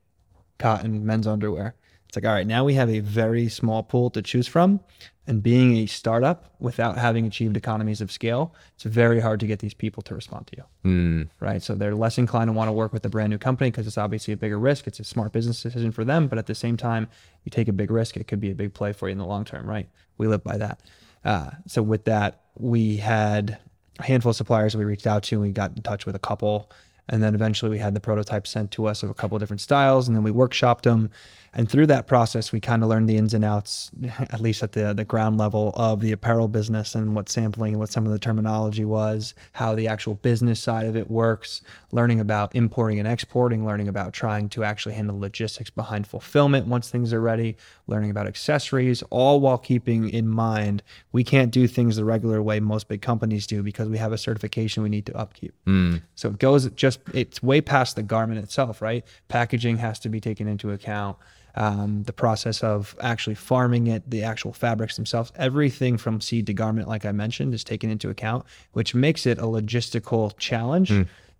cotton men's underwear. It's like, all right, now we have a very small pool to choose from. And being a startup without having achieved economies of scale, it's very hard to get these people to respond to you. Mm, Right. So they're less inclined to want to work with a brand new company because it's obviously a bigger risk. It's a smart business decision for them. But at the same time, you take a big risk, it could be a big play for you in the long term. Right. We live by that. Uh, so with that, we had a handful of suppliers we reached out to and we got in touch with a couple. And then eventually we had the prototype sent to us of a couple of different styles, and then we workshopped them. And through that process, we kind of learned the ins and outs, at least at the the ground level of the apparel business and what sampling and what some of the terminology was, how the actual business side of it works, learning about importing and exporting, learning about trying to actually handle logistics behind fulfillment once things are ready, learning about accessories, all while keeping in mind we can't do things the regular way most big companies do because we have a certification we need to upkeep. Mm. So it goes just it's way past the garment itself, right? Packaging has to be taken into account. Um, the process of actually farming it, the actual fabrics themselves, everything from seed to garment, like I mentioned, is taken into account, which makes it a logistical challenge,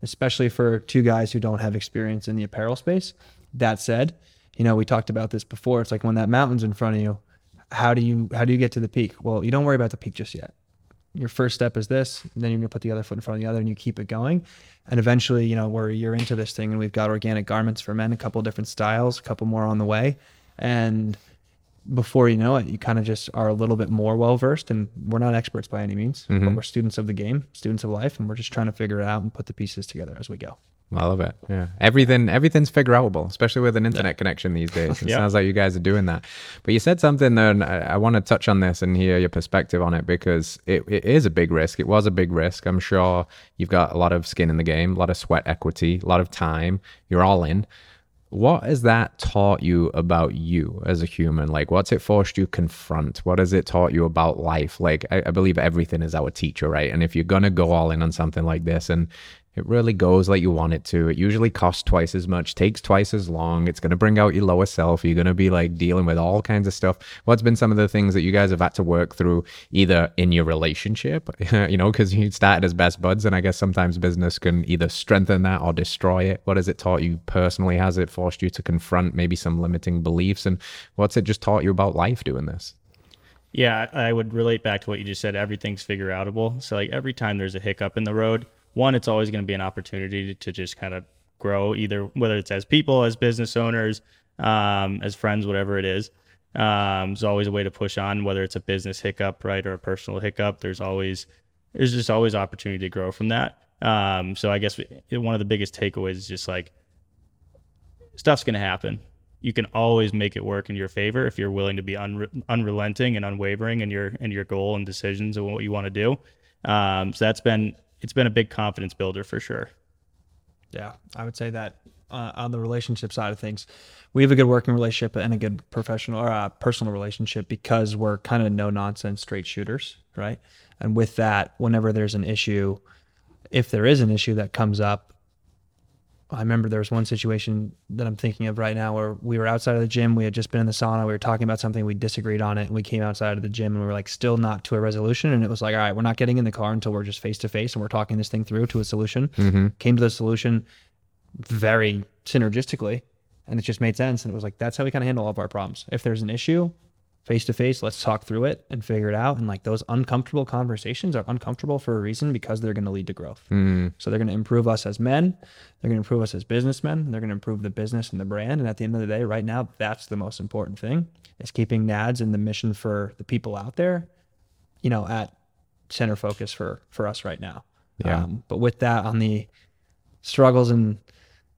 especially for two guys who don't have experience in the apparel space. That said, you know, we talked about this before. It's like when that mountain's in front of you, how do you how do you get to the peak? Well, you don't worry about the peak just yet your first step is this and then you're to put the other foot in front of the other and you keep it going. And eventually you know we're a year into this thing and we've got organic garments for men a couple different styles a couple more on the way. And before you know it you kind of just are a little bit more well versed and we're not experts by any means but mm-hmm. we're students of the game students of life and we're just trying to figure it out and put the pieces together as we go I love it. Yeah. Everything everything's figure outable, especially with an internet connection these days. It Yeah. sounds like you guys are doing that. But you said something there, and I, I want to touch on this and hear your perspective on it because it, it is a big risk. It was a big risk. I'm sure you've got a lot of skin in the game, a lot of sweat equity, a lot of time. You're all in. What has that taught you about you as a human? Like, what's it forced you confront? What has it taught you about life? Like, I, I believe everything is our teacher, right? And if you're gonna go all in on something like this, and it really goes like you want it to, it usually costs twice as much, takes twice as long. It's gonna bring out your lower self. You're gonna be like dealing with all kinds of stuff. What's been some of the things that you guys have had to work through, either in your relationship, you know, because you started as best buds, and I guess sometimes business can either strengthen that or destroy it. What has it taught you personally? Has it forced you to confront maybe some limiting beliefs? And what's it just taught you about life doing this? Yeah, I would relate back to what you just said. Everything's figure outable. So like every time there's a hiccup in the road, one, it's always going to be an opportunity to just kind of grow, either whether it's as people, as business owners, um, as friends, whatever it is. Um, there's always a way to push on, whether it's a business hiccup, right, or a personal hiccup. There's always there's just always opportunity to grow from that. Um, so I guess one of the biggest takeaways is just like stuff's going to happen. You can always make it work in your favor if you're willing to be unre- unrelenting and unwavering in your in your goal and decisions and what you want to do. Um, so that's been it's been a big confidence builder for sure. Yeah, I would say that uh, on the relationship side of things, we have a good working relationship and a good professional or uh, personal relationship because we're kind of no nonsense straight shooters, right? And with that, whenever there's an issue, if there is an issue that comes up, I remember there was one situation that I'm thinking of right now where we were outside of the gym. We had just been in the sauna. We were talking about something. We disagreed on it. And we came outside of the gym and we were like, still not to a resolution. And it was like, all right, we're not getting in the car until we're just face to face and we're talking this thing through to a solution. Mm-hmm. Came to the solution very synergistically. And it just made sense. And it was like, that's how we kind of handle all of our problems. If there's an issue, face to face, let's talk through it and figure it out. And like those uncomfortable conversations are uncomfortable for a reason because they're going to lead to growth. Mm. So they're going to improve us as men. They're going to improve us as businessmen. They're going to improve the business and the brand. And at the end of the day, right now, that's the most important thing is keeping NADS and the mission for the people out there, you know, at center focus for, for us right now. Yeah. Um, but with that on the struggles and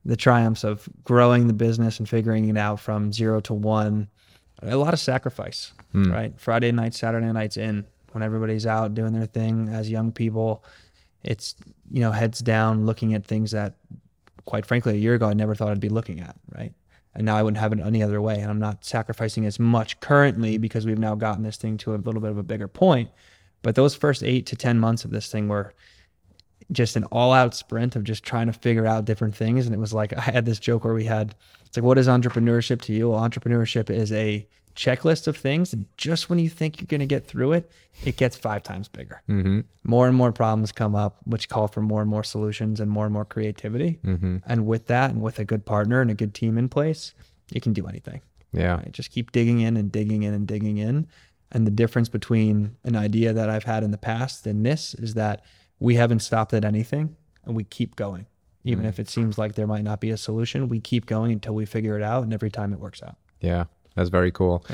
the triumphs of growing the business and figuring it out from zero to one, a lot of sacrifice, Mm. right? Friday nights, Saturday nights in when everybody's out doing their thing as young people. It's, you know, heads down looking at things that, quite frankly, a year ago I never thought I'd be looking at, right? And now I wouldn't have it any other way. And I'm not sacrificing as much currently because we've now gotten this thing to a little bit of a bigger point. But those first eight to 10 months of this thing were just an all out sprint of just trying to figure out different things. And it was like, I had this joke where we had, it's like, what is entrepreneurship to you? Well, entrepreneurship is a checklist of things. And just when you think you're going to get through it, it gets five times bigger. Mm-hmm. More and more problems come up, which call for more and more solutions and more and more creativity. Mm-hmm. And with that, and with a good partner and a good team in place, you can do anything. Yeah. Right? Just keep digging in and digging in and digging in. And the difference between an idea that I've had in the past and this is that we haven't stopped at anything and we keep going. Even mm-hmm. if it seems like there might not be a solution, we keep going until we figure it out. And every time it works out. Yeah. That's very cool.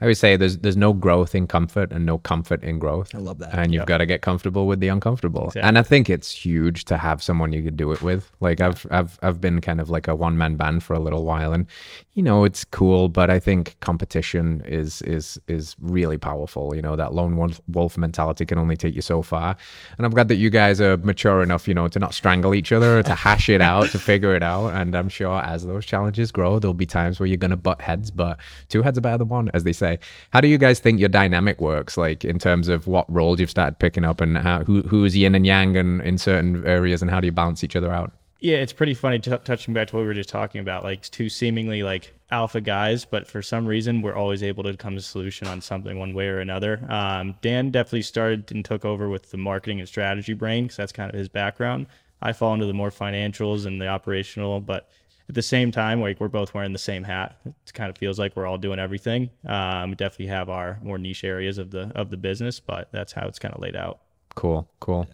I always say there's there's no growth in comfort and no comfort in growth. I love that. and you've got to get comfortable with the uncomfortable. Exactly. And I think it's huge to have someone you could do it with. Like I've I've I've been kind of like a one man band for a little while, and you know it's cool, but I think competition is is is really powerful. You know that lone wolf, wolf mentality can only take you so far. And I'm glad that you guys are mature enough, you know, to not strangle each other, to hash it out, to figure it out. And I'm sure as those challenges grow, there'll be times where you're gonna butt heads, but two heads are better than one, as they say. How do you guys think your dynamic works, like in terms of what roles you've started picking up, and how, who who's yin and yang, and in certain areas, and how do you balance each other out? Yeah, it's pretty funny t- touching back to what we were just talking about, like two seemingly like alpha guys, but for some reason we're always able to come to solution on something one way or another. Um, Dan definitely started and took over with the marketing and strategy brain because that's kind of his background. I fall into the more financials and the operational, but at the same time, like we're both wearing the same hat. It kind of feels like we're all doing everything. Um, definitely have our more niche areas of the of the business, but that's how it's kind of laid out. Cool, cool.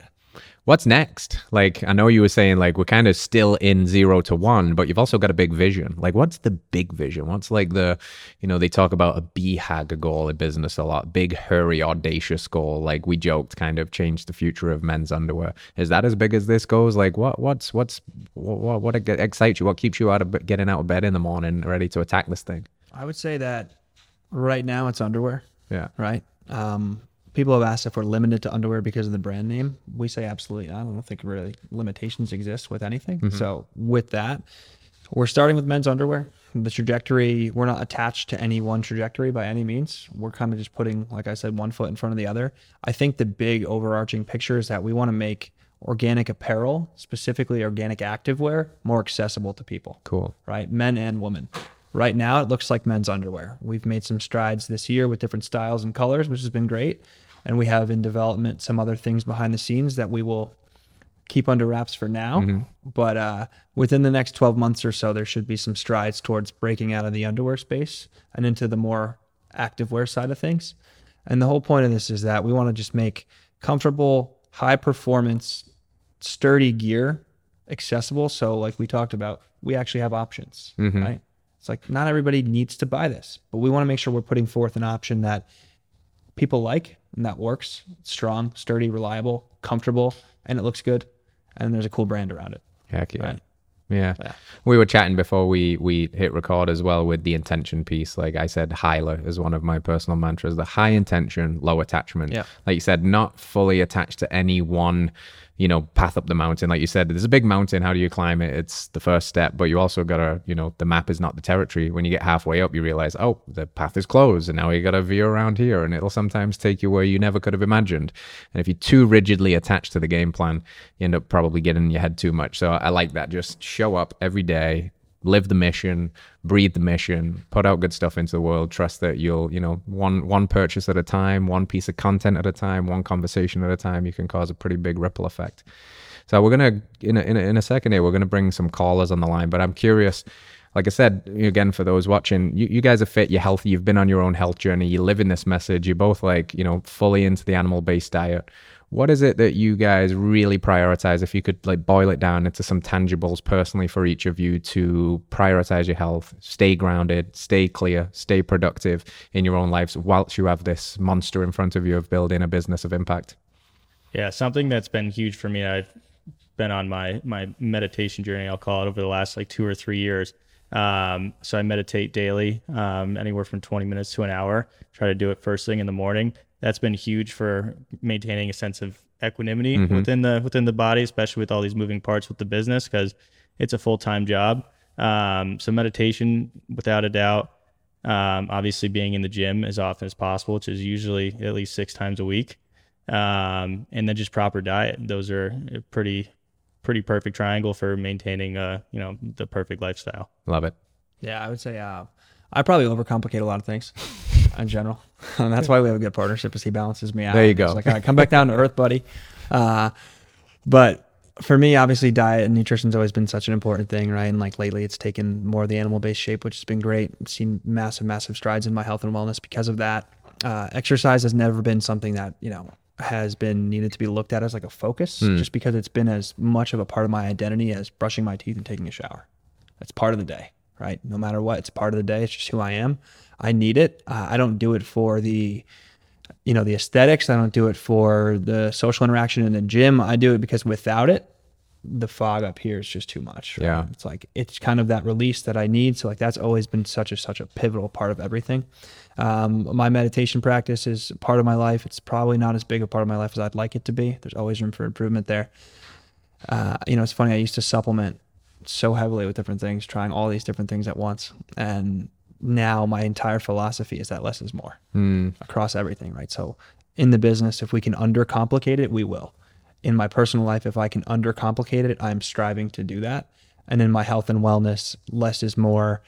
What's next? Like, I know you were saying like we're kind of still in zero to one, but you've also got a big vision. Like, what's the big vision? What's like the, you know, they talk about a BHAG goal in business a lot, big, hurry, audacious goal. Like we joked, kind of change the future of men's underwear. Is that as big as this goes? Like, what, what's, what's, what, what excites you? What keeps you out of getting out of bed in the morning, ready to attack this thing? I would say that right now it's underwear. Yeah. right? Um, people have asked if we're limited to underwear because of the brand name. We say absolutely. I don't think really limitations exist with anything. Mm-hmm. So with that, we're starting with men's underwear. The trajectory, we're not attached to any one trajectory by any means. We're kind of just putting, like I said, one foot in front of the other. I think the big overarching picture is that we want to make organic apparel, specifically organic activewear, more accessible to people Cool. right? Men and women. Right now, it looks like men's underwear. We've made some strides this year with different styles and colors, which has been great. And we have in development some other things behind the scenes that we will keep under wraps for now. But uh, within the next 12 months or so, there should be some strides towards breaking out of the underwear space and into the more activewear side of things. And the whole point of this is that we want to just make comfortable, high performance, sturdy gear accessible. So, like we talked about, we actually have options, right? It's like not everybody needs to buy this, but we want to make sure we're putting forth an option that people like and that works, strong, sturdy, reliable, comfortable, and it looks good, and there's a cool brand around it. Heck yeah. Right. Yeah. Yeah. We were chatting before we we hit record as well with the intention piece. Like I said, Hyla is one of my personal mantras. The high intention, low attachment. Yeah. Like you said, not fully attached to any one, you know, path up the mountain. Like you said, there's a big mountain. How do you climb it? It's the first step, but you also gotta, you know, the map is not the territory. When you get halfway up, you realize, oh, the path is closed, and now you gotta veer around here, and it'll sometimes take you where you never could have imagined. And if you're too rigidly attached to the game plan, you end up probably getting in your head too much. So I like that. Just show up every day, live the mission, breathe the mission, put out good stuff into the world. Trust that you'll, you know, one one purchase at a time, one piece of content at a time, one conversation at a time, you can cause a pretty big ripple effect. So we're gonna in a, in a, in a second here, we're gonna bring some callers on the line. But I'm curious, like I said again for those watching, you, you guys are fit, you're healthy, you've been on your own health journey, you live in this message, you're both like you know fully into the animal based diet. What is it that you guys really prioritize? If you could like boil it down into some tangibles personally for each of you to prioritize your health, stay grounded, stay clear, stay productive in your own lives, whilst you have this monster in front of you of building a business of impact. Yeah, something that's been huge for me. I've been on my my meditation journey. I'll call it over the last like two or three years. Um, so I meditate daily, um, anywhere from 20 minutes to an hour. Try to do it first thing in the morning. That's been huge for maintaining a sense of equanimity within the within the body, especially with all these moving parts with the business, because it's a full time job. Um, so meditation, without a doubt. Um, obviously, being in the gym as often as possible, which is usually at least six times a week um, and then just proper diet. Those are a pretty pretty perfect triangle for maintaining uh you know the perfect lifestyle. Love it. Yeah, I would say uh, I probably overcomplicate a lot of things in general, and that's why we have a good partnership. Is he balances me out. There you go. He's like, all right, come back down to earth, buddy. Uh, but for me, obviously, diet and nutrition's always been such an important thing, right? And like lately, it's taken more of the animal based shape, which has been great. I've seen massive, massive strides in my health and wellness because of that. Uh, exercise has never been something that you know has been needed to be looked at as like a focus, just because it's been as much of a part of my identity as brushing my teeth and taking a shower. It's part of the day, right? No matter what, it's part of the day. It's just who I am. I need it. Uh, I don't do it for the, you know, the aesthetics. I don't do it for the social interaction in the gym. I do it because without it, the fog up here is just too much. right? Yeah. It's like it's kind of that release that I need. So like that's always been such a such a pivotal part of everything. Um, my meditation practice is part of my life. It's probably not as big a part of my life as I'd like it to be. There's always room for improvement there. Uh, you know, it's funny. I used to supplement so heavily with different things, trying all these different things at once, and now my entire philosophy is that less is more across everything. Right. So in the business, if we can undercomplicate it, we will. In my personal life, if I can undercomplicate it, I'm striving to do that. And in my health and wellness, less is more.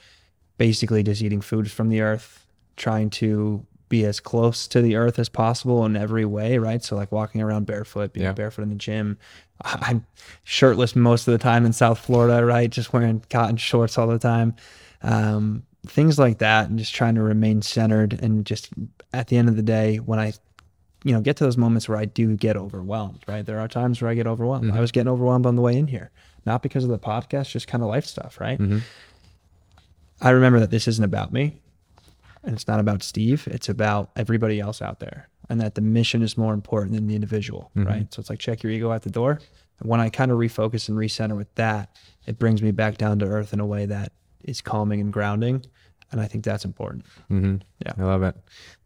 Basically, just eating foods from the earth, trying to be as close to the earth as possible in every way, right? So like walking around barefoot, being Yeah. barefoot in the gym. I'm shirtless most of the time in South Florida, right? Just wearing cotton shorts all the time. Um, things like that and just trying to remain centered and just at the end of the day when I you know get to those moments where I do get overwhelmed, right? There are times where I get overwhelmed. Mm-hmm. I was getting overwhelmed on the way in here. Not because of the podcast, just kind of life stuff, right? Mm-hmm. I remember that this isn't about me and it's not about Steve. It's about everybody else out there, and that the mission is more important than the individual, mm-hmm. right? So it's like check your ego at the door. And when I kind of refocus and recenter with that, it brings me back down to earth in a way that is calming and grounding, and I think that's important. Mm-hmm. Yeah. I love it.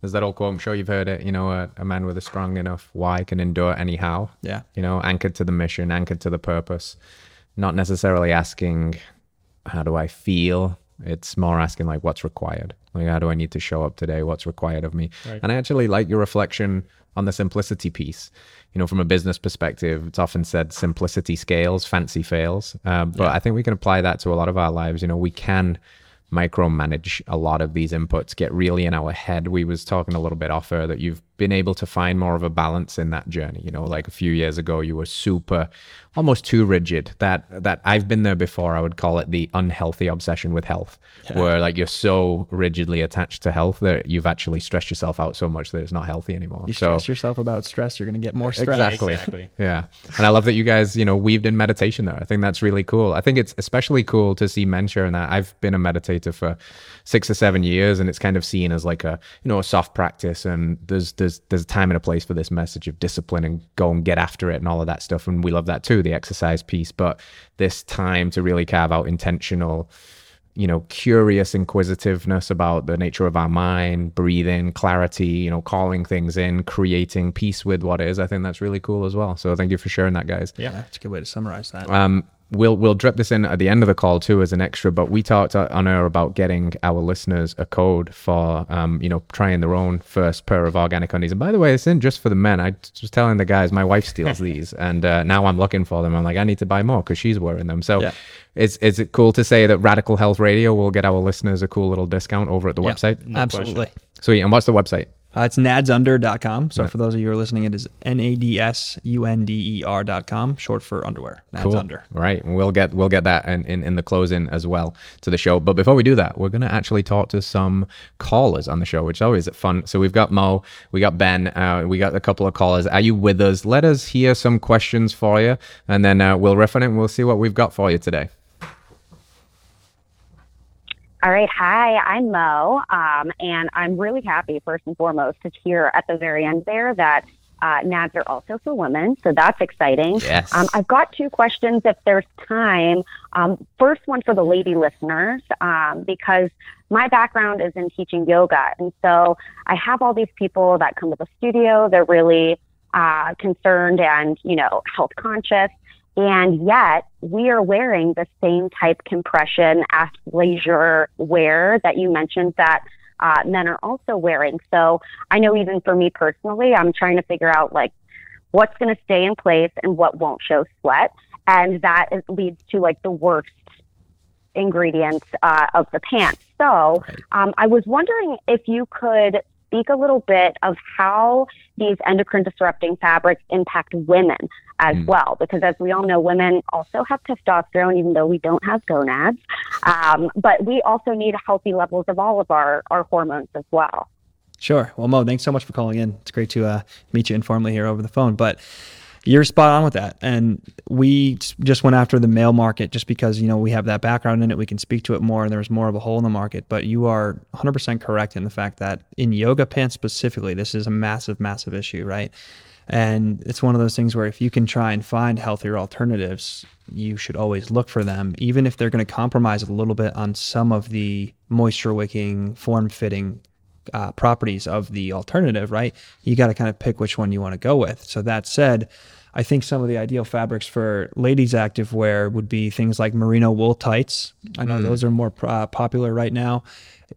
There's that old quote. I'm sure you've heard it. You know, a, a man with a strong enough why can endure any how. Yeah. You know, anchored to the mission, anchored to the purpose. Not necessarily asking, how do I feel? It's more asking like, what's required? Like, how do I need to show up today? What's required of me? Right. And I actually like your reflection on the simplicity piece. You know, from a business perspective, it's often said simplicity scales, fancy fails. Uh, but I think we can apply that to a lot of our lives. You know, we can micromanage a lot of these inputs, get really in our head. We was talking a little bit off air that you've been able to find more of a balance in that journey. You know, like a few years ago, you were super, almost too rigid. That that I've been there before. I would call it the unhealthy obsession with health, yeah. where like you're so rigidly attached to health that you've actually stressed yourself out so much that it's not healthy anymore. You so, stress yourself about stress, you're going to get more stress. Exactly. exactly. Yeah, and I love that you guys, you know, weaved in meditation there. I think that's really cool. I think it's especially cool to see men sharing that. I've been a meditator for six or seven years, and it's kind of seen as like a you know a soft practice, and there's there's there's there's a time and a place for this message of discipline and go and get after it and all of that stuff. And we love that too, the exercise piece. But this time to really carve out intentional, you know, curious inquisitiveness about the nature of our mind, breathing, clarity, you know, calling things in, creating peace with what is. I think that's really cool as well. So thank you for sharing that, guys. Yeah, that's a good way to summarize that. Um, we'll we'll drip this in at the end of the call too as an extra but we talked on air about getting our listeners a code for um, you know trying their own first pair of organic undies. And by the way it's in just for the men. I was telling the guys my wife steals these and uh, now i'm looking for them. I'm like i need to buy more because she's wearing them. So yeah. is, is it cool to say that radical health radio will get our listeners a cool little discount over at the yeah, website? No absolutely. Question. sweet. And what's the website uh, it's nadsunder.com. So yeah. for those of you who are listening, it is N A D S U N D E R.com, short for underwear. Nads cool. Under. Right. We'll get we'll get that in, in, in the closing as well to the show. But before we do that, we're going to actually talk to some callers on the show, which is always fun. So we've got Mo, we got Ben, uh, we got a couple of callers. Are you with us? Let us hear some questions for you, and then uh, we'll riff on it and we'll see what we've got for you today. All right. Hi, I'm Mo. Um, and I'm really happy, first and foremost, to hear at the very end there that uh, NADS are also for women. So that's exciting. Yes. Um, I've got two questions if there's time. Um, first one for the lady listeners, um, because my background is in teaching yoga. And so I have all these people that come to the studio. They're really uh, concerned and, you know, health conscious. And yet we are wearing the same type compression athleisure wear that you mentioned that uh, men are also wearing. So I know even for me personally, I'm trying to figure out like what's going to stay in place and what won't show sweat. And that leads to like the worst ingredients uh, of the pants. So um, I was wondering if you could speak a little bit of how these endocrine disrupting fabrics impact women as mm. well, because as we all know, women also have testosterone, even though we don't have gonads. Um, but we also need healthy levels of all of our, our hormones as well. Sure. Well, Mo, thanks so much for calling in. It's great to uh, meet you informally here over the phone. But you're spot on with that. And we just went after the male market just because, you know, we have that background in it. We can speak to it more and there's more of a hole in the market. But you are 100% correct in the fact that in yoga pants specifically, this is a massive, massive issue, right? And it's one of those things where if you can try and find healthier alternatives, you should always look for them, even if they're going to compromise a little bit on some of the moisture wicking, form fitting uh, properties of the alternative, right? You got to kind of pick which one you want to go with. So that said, I think some of the ideal fabrics for ladies' active wear would be things like merino wool tights. I know mm. those are more uh, popular right now.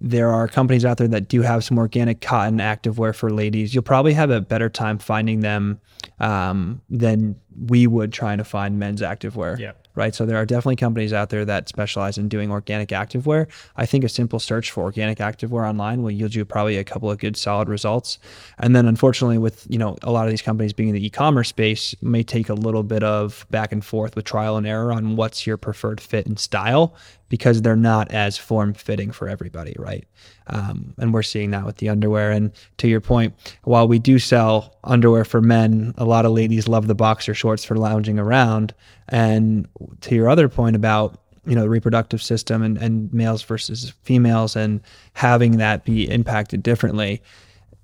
There are companies out there that do have some organic cotton activewear for ladies. You'll probably have a better time finding them um, than we would trying to find men's activewear. Yeah. Right. So there are definitely companies out there that specialize in doing organic activewear. I think a simple search for organic activewear online will yield you probably a couple of good solid results. And then unfortunately with, you know, a lot of these companies being in the e-commerce space may take a little bit of back and forth with trial and error on what's your preferred fit and style because they're not as form fitting for everybody, right? Um, and we're seeing that with the underwear. And to your point, while we do sell underwear for men, a lot of ladies love the boxer shorts for lounging around. And to your other point about you know the reproductive system and, and males versus females and having that be impacted differently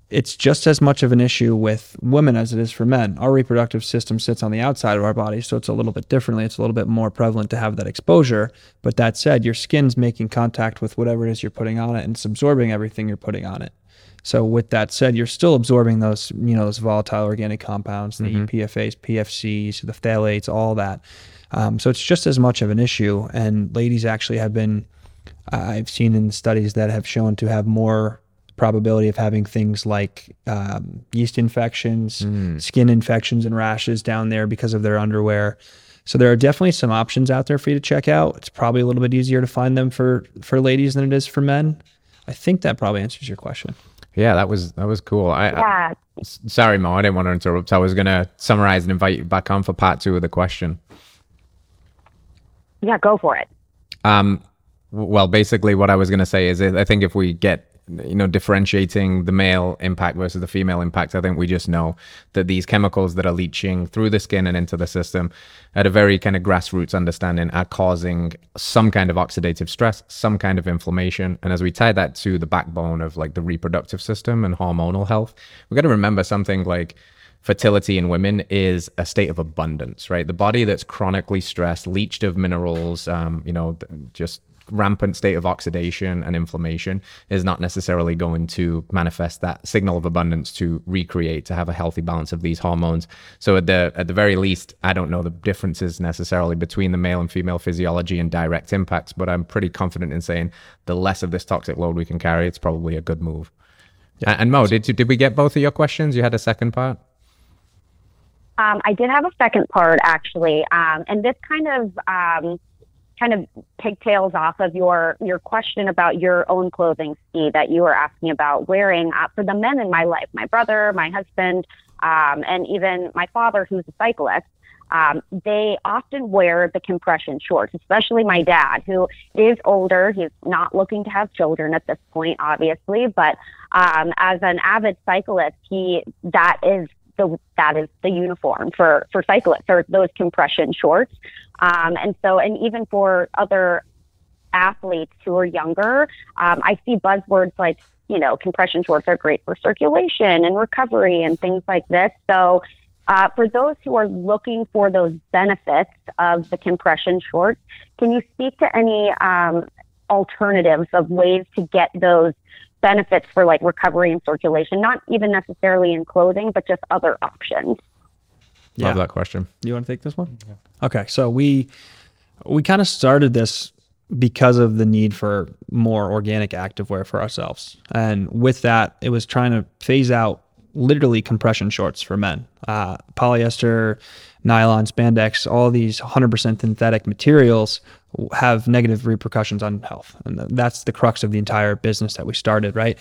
it's just as much of an issue with women as it is for men. Our reproductive system sits on the outside of our body, so it's a little bit differently. It's a little bit more prevalent to have that exposure. But that said, your skin's making contact with whatever it is you're putting on it and it's absorbing everything you're putting on it. So with that said, you're still absorbing those, you know, those volatile organic compounds, the mm-hmm. PFAs, PFCs, the phthalates, all that. Um, so it's just as much of an issue. And ladies actually have been, I've seen in studies that have shown to have more probability of having things like um, yeast infections, mm. skin infections, and rashes down there because of their underwear. So there are definitely some options out there for you to check out. It's probably a little bit easier to find them for for ladies than it is for men. I think that probably answers your question. Yeah, that was that was cool. I, Yeah. I s- sorry, Mo, I didn't want to interrupt. I was gonna summarize and invite you back on for part two of the question. Yeah, go for it. Um, well, basically, what I was going to say is, I think if we get, you know, differentiating the male impact versus the female impact, I think we just know that these chemicals that are leaching through the skin and into the system, at a very kind of grassroots understanding, are causing some kind of oxidative stress, some kind of inflammation, and as we tie that to the backbone of like the reproductive system and hormonal health, we've got to remember something like fertility in women is a state of abundance, right? The body that's chronically stressed, leached of minerals, um, you know, just rampant state of oxidation and inflammation is not necessarily going to manifest that signal of abundance to recreate to have a healthy balance of these hormones. So at the at the very least i don't know the differences necessarily between the male and female physiology and direct impacts but i'm pretty confident in saying the less of this toxic load we can carry it's probably a good move. Yeah. and mo did you did we get both of your questions? You had a second part? Um, I did have a second part actually, um, and this kind of um, kind of pigtails off of your your question about your own clothing, ski that you were asking about wearing uh, for the men in my life, my brother, my husband, um, and even my father, who's a cyclist. Um, they often wear the compression shorts, especially my dad, who is older. He's not looking to have children at this point, obviously, but um, as an avid cyclist, he that is the that is the uniform for for cyclists or those compression shorts. Um, and so, and even for other athletes who are younger, um, I see buzzwords like you know compression shorts are great for circulation and recovery and things like this. So. Uh, for those who are looking for those benefits of the compression shorts, can you speak to any um, alternatives of ways to get those benefits for like recovery and circulation, not even necessarily in clothing, but just other options. love that question. You want to take this one? Okay, so we we kind of started this because of the need for more organic activewear for ourselves, and with that, it was trying to phase out literally compression shorts for men, uh, polyester, nylon, spandex, all these 100% synthetic materials have negative repercussions on health, and that's the crux of the entire business that we started, right?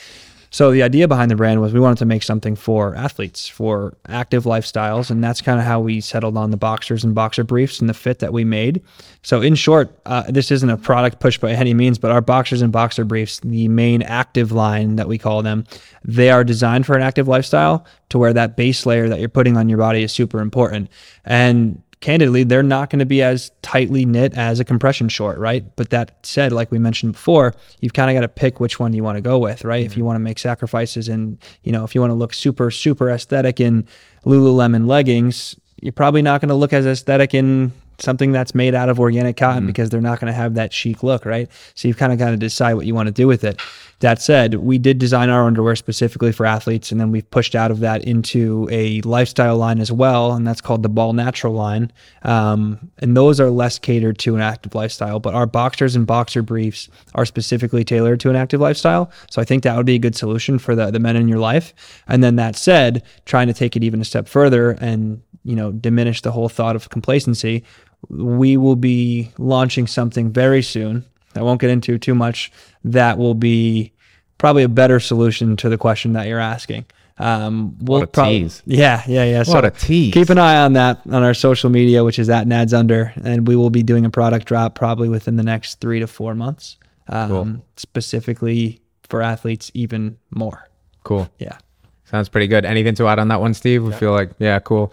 So the idea behind the brand was we wanted to make something for athletes, for active lifestyles, and that's kind of how we settled on the boxers and boxer briefs and the fit that we made. So in short, uh, this isn't a product push by any means, but our boxers and boxer briefs, the main active line that we call them, they are designed for an active lifestyle to where that base layer that you're putting on your body is super important. And candidly, they're not going to be as tightly knit as a compression short, right? But that said, like we mentioned before, you've kind of got to pick which one you want to go with, right? If mm-hmm. you want to make sacrifices and, you know, if you want to look super, super aesthetic in Lululemon leggings, you're probably not going to look as aesthetic in something that's made out of organic cotton mm-hmm. because they're not going to have that chic look, right? So you've kind of got to decide what you want to do with it. That said, we did design our underwear specifically for athletes, and then we've pushed out of that into a lifestyle line as well, and that's called the Ball Natural line. Um, and those are less catered to an active lifestyle, but our boxers and boxer briefs are specifically tailored to an active lifestyle. So I think that would be a good solution for the, the men in your life. And then that said, trying to take it even a step further and you know diminish the whole thought of complacency we will be launching something very soon. I won't get into too much. That will be probably a better solution to the question that you're asking. Um, we'll a prob- tease. Yeah, yeah, yeah. What a tease. Keep an eye on that on our social media, which is at Nads Under, and we will be doing a product drop probably within the next three to four months, um, Cool. specifically for athletes, even more. cool Yeah. Sounds pretty good. Anything to add on that one, Steve? We feel like, yeah, cool.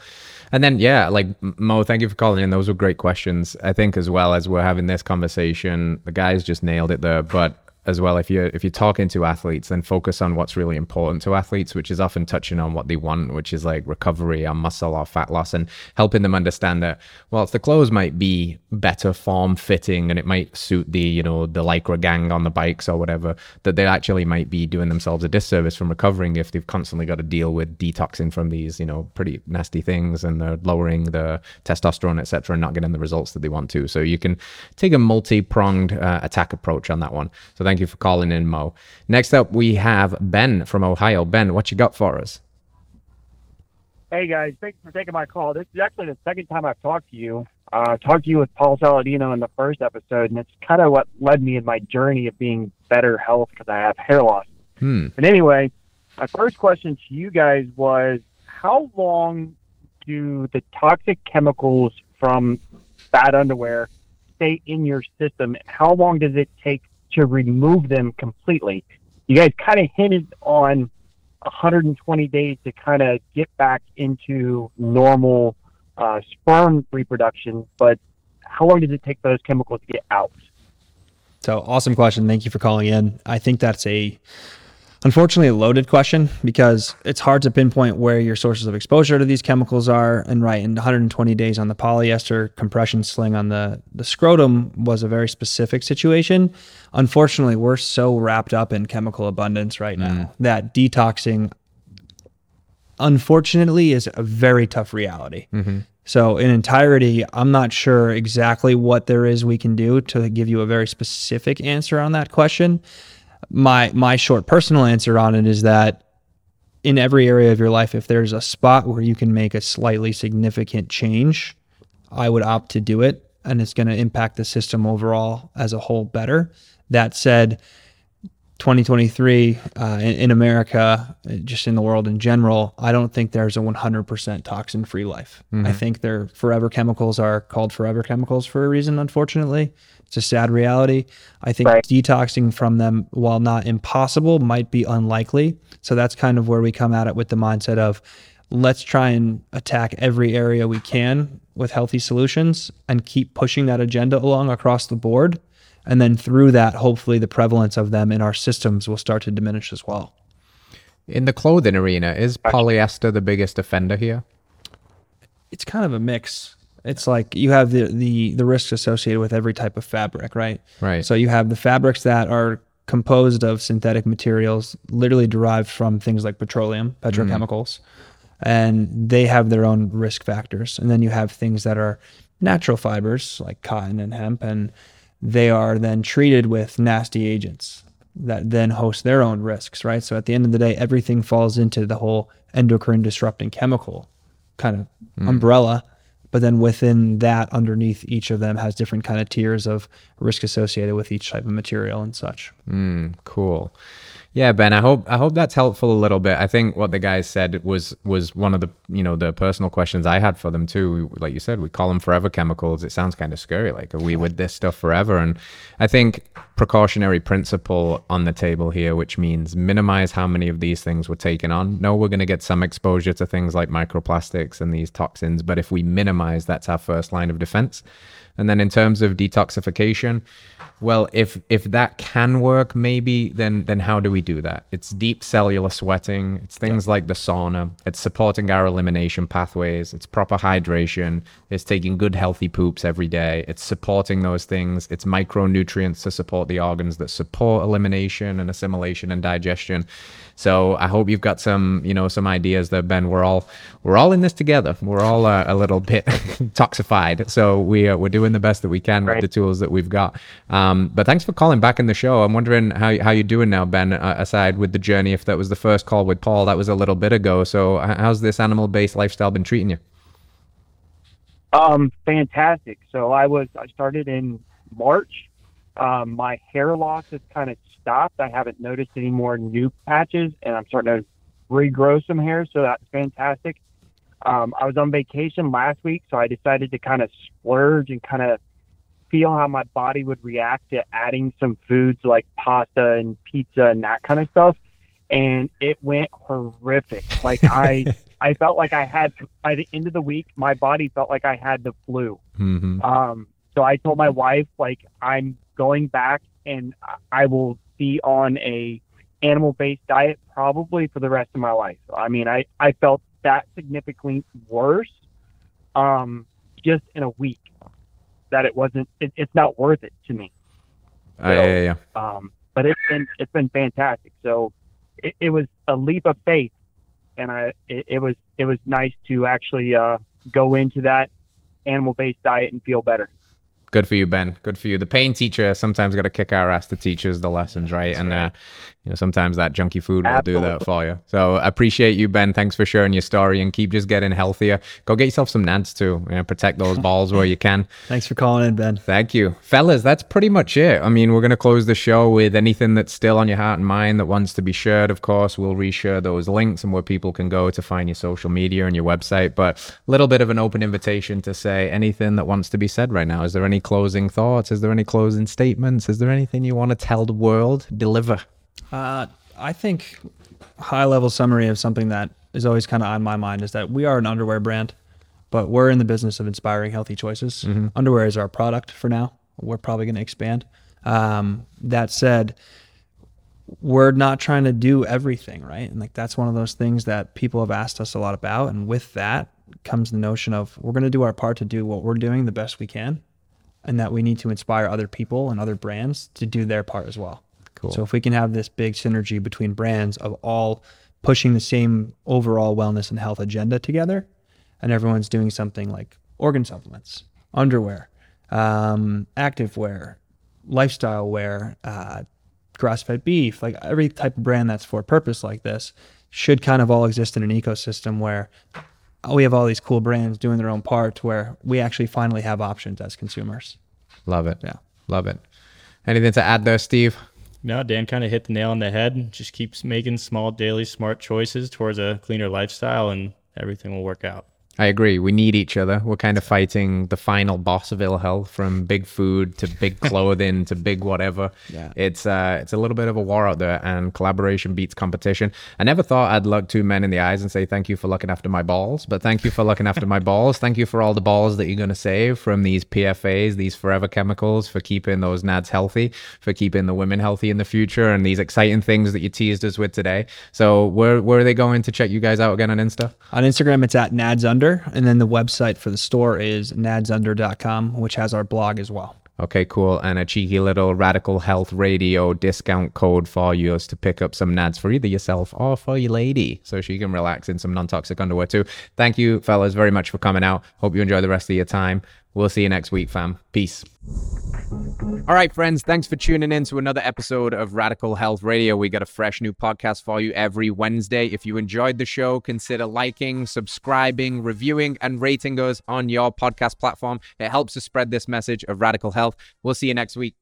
And then, yeah, like Mo, thank you for calling in. Those were great questions. I think as well as we're having this conversation, the guys just nailed it there. But as well, if you're if you're talking to athletes, then focus on what's really important to athletes, which is often touching on what they want, which is like recovery or muscle or fat loss, and helping them understand that whilst the clothes might be better form fitting and it might suit the you know the lycra gang on the bikes or whatever, that they actually might be doing themselves a disservice from recovering if they've constantly got to deal with detoxing from these you know pretty nasty things and they're lowering the testosterone etc and not getting the results that they want to. So you can take a multi-pronged uh, attack approach on that one. So thank you for calling in, Mo. Next up, we have Ben from Ohio. Ben, what you got for us? Hey guys, thanks for taking my call. This is actually the second time I've talked to you. Uh, talked to you with Paul Saladino in the first episode, and it's kind of what led me in my journey of being better health because I have hair loss. Hmm. But anyway, my first question to you guys was how long do the toxic chemicals from bad underwear stay in your system? How long does it take to remove them completely? You guys kind of hinted on 120 days to kind of get back into normal uh, sperm reproduction, but how long does it take those chemicals to get out? So awesome question. Thank you for calling in. I think that's a unfortunately a loaded question because it's hard to pinpoint where your sources of exposure to these chemicals are. And right, in 120 days on the polyester compression sling on the the scrotum was a very specific situation. Unfortunately, we're so wrapped up in chemical abundance right now mm. that detoxing unfortunately is a very tough reality. Mm-hmm. So in entirety, I'm not sure exactly what there is we can do to give you a very specific answer on that question. My my short personal answer on it is that in every area of your life, if there's a spot where you can make a slightly significant change, I would opt to do it, and it's going to impact the system overall as a whole better. That said, 2023 uh, in, in America, just in the world in general, I don't think there's a 100% toxin free life. I think their forever chemicals are called forever chemicals for a reason, unfortunately. It's a sad reality. I think Right. detoxing from them, while not impossible, might be unlikely. So that's kind of where we come at it with the mindset of let's try and attack every area we can with healthy solutions and keep pushing that agenda along across the board. And then through that, hopefully the prevalence of them in our systems will start to diminish as well. In the clothing arena, is polyester the biggest offender here? It's kind of a mix. It's like you have the, the the risks associated with every type of fabric, right? Right. So you have the fabrics that are composed of synthetic materials, literally derived from things like petroleum, mm-hmm. petrochemicals, and they have their own risk factors. And then you have things that are natural fibers like cotton and hemp, and they are then treated with nasty agents that then host their own risks, right? So at the end of the day, everything falls into the whole endocrine disrupting chemical kind of mm. umbrella but then within that underneath each of them has different kind of tiers of risk associated with each type of material and such Mm, cool. Yeah, Ben, I hope I hope that's helpful a little bit. I think what the guys said was was one of the you know the personal questions I had for them too. Like you said, we call them forever chemicals. It sounds kind of scary. Like are we with this stuff forever? And I think precautionary principle on the table here, which means minimize how many of these things we're taking on. No, we're going to get some exposure to things like microplastics and these toxins, but if we minimize, that's our first line of defense. And then in terms of detoxification, well, if if that can work, maybe then then how do we do that? It's deep cellular sweating. It's things like the sauna. It's supporting our elimination pathways. It's proper hydration. It's taking good healthy poops every day. It's supporting those things. It's micronutrients to support the organs that support elimination and assimilation and digestion. So I hope you've got some, you know, some ideas there, Ben. We're all we're all in this together. We're all uh, a little bit toxified. So we uh, we're doing the best that we can Right. with the tools that we've got. Um, but thanks for calling back in the show. I'm wondering how how you're doing now, Ben. Uh, aside with the journey, if that was the first call with Paul, that was a little bit ago. So how's this animal based lifestyle been treating you? Um, fantastic. So I was I started in March. Um, my hair loss has kind of stopped. I haven't noticed any more new patches, and I'm starting to regrow some hair. So that's fantastic. Um, I was on vacation last week, so I decided to kind of splurge and kind of feel how my body would react to adding some foods like pasta and pizza and that kind of stuff. And it went horrific. Like I, I felt like I had by the end of the week, my body felt like I had the flu. Mm-hmm. Um, so I told my wife, like, I'm going back and I- I will be on a animal based diet probably for the rest of my life. I mean, I, I felt that significantly worse um, just in a week that it wasn't, it, it's not worth it to me. Uh, yeah, yeah, yeah. Um, but it's been, it's been fantastic. So it, it was a leap of faith and I, it, it was, it was nice to actually uh, go into that animal based diet and feel better. Good for you, Ben. Good for you. The pain teacher sometimes got to kick our ass to teach us the lessons, right? and uh, you know sometimes that junky food will do that for you. So appreciate you, Ben. Thanks for sharing your story and keep just getting healthier. Go get yourself some nads too. You know, protect those balls where you can. Thanks for calling in, Ben. Thank you, fellas. That's pretty much it. I mean, we're gonna close the show with anything that's still on your heart and mind that wants to be shared. Of course, we'll reshare those links and where people can go to find your social media and your website. But a little bit of an open invitation to say anything that wants to be said right now. Is there any closing thoughts? Is there any closing statements? Is there anything you want to tell the world? Deliver. Uh, I think high level summary of something that is always kind of on my mind is that we are an underwear brand, but we're in the business of inspiring healthy choices. Mm-hmm. Underwear is our product for now. We're probably going to expand. Um, that said, we're not trying to do everything, right? And like that's one of those things that people have asked us a lot about. And with that comes the notion of we're going to do our part to do what we're doing the best we can, and that we need to inspire other people and other brands to do their part as well. Cool. So if we can have this big synergy between brands of all pushing the same overall wellness and health agenda together, and everyone's doing something like organ supplements, underwear, um, active wear, lifestyle wear, uh, grass-fed beef, like every type of brand that's for purpose like this should kind of all exist in an ecosystem where we have all these cool brands doing their own part where we actually finally have options as consumers. Love it. Yeah. Love it. Anything to add there, Steve? No, Dan kind of hit the nail on the head. Just keeps making small daily smart choices towards a cleaner lifestyle and everything will work out. I agree. We need each other. We're kind of fighting the final boss of ill health from big food to big clothing to big whatever. Yeah. It's uh it's a little bit of a war out there and collaboration beats competition. I never thought I'd look two men in the eyes and say thank you for looking after my balls, but thank you for looking after my balls. Thank you for all the balls that you're going to save from these PFAs, these forever chemicals for keeping those nads healthy, for keeping the women healthy in the future and these exciting things that you teased us with today. So, where where are they going to check you guys out again on Insta? On Instagram, it's at and then the website for the store is nadsunder.com, which has our blog as well. Okay, cool. And a cheeky little Radical Health Radio discount code for you to pick up some nads for either yourself or for your lady so she can relax in some non toxic underwear too. Thank you, fellas, very much for coming out. Hope you enjoy the rest of your time. We'll see you next week, fam. Peace. All right, friends, thanks for tuning in to another episode of Radical Health Radio. We got a fresh new podcast for you every Wednesday. If you enjoyed the show, consider liking, subscribing, reviewing, and rating us on your podcast platform. It helps to spread this message of radical health. We'll see you next week.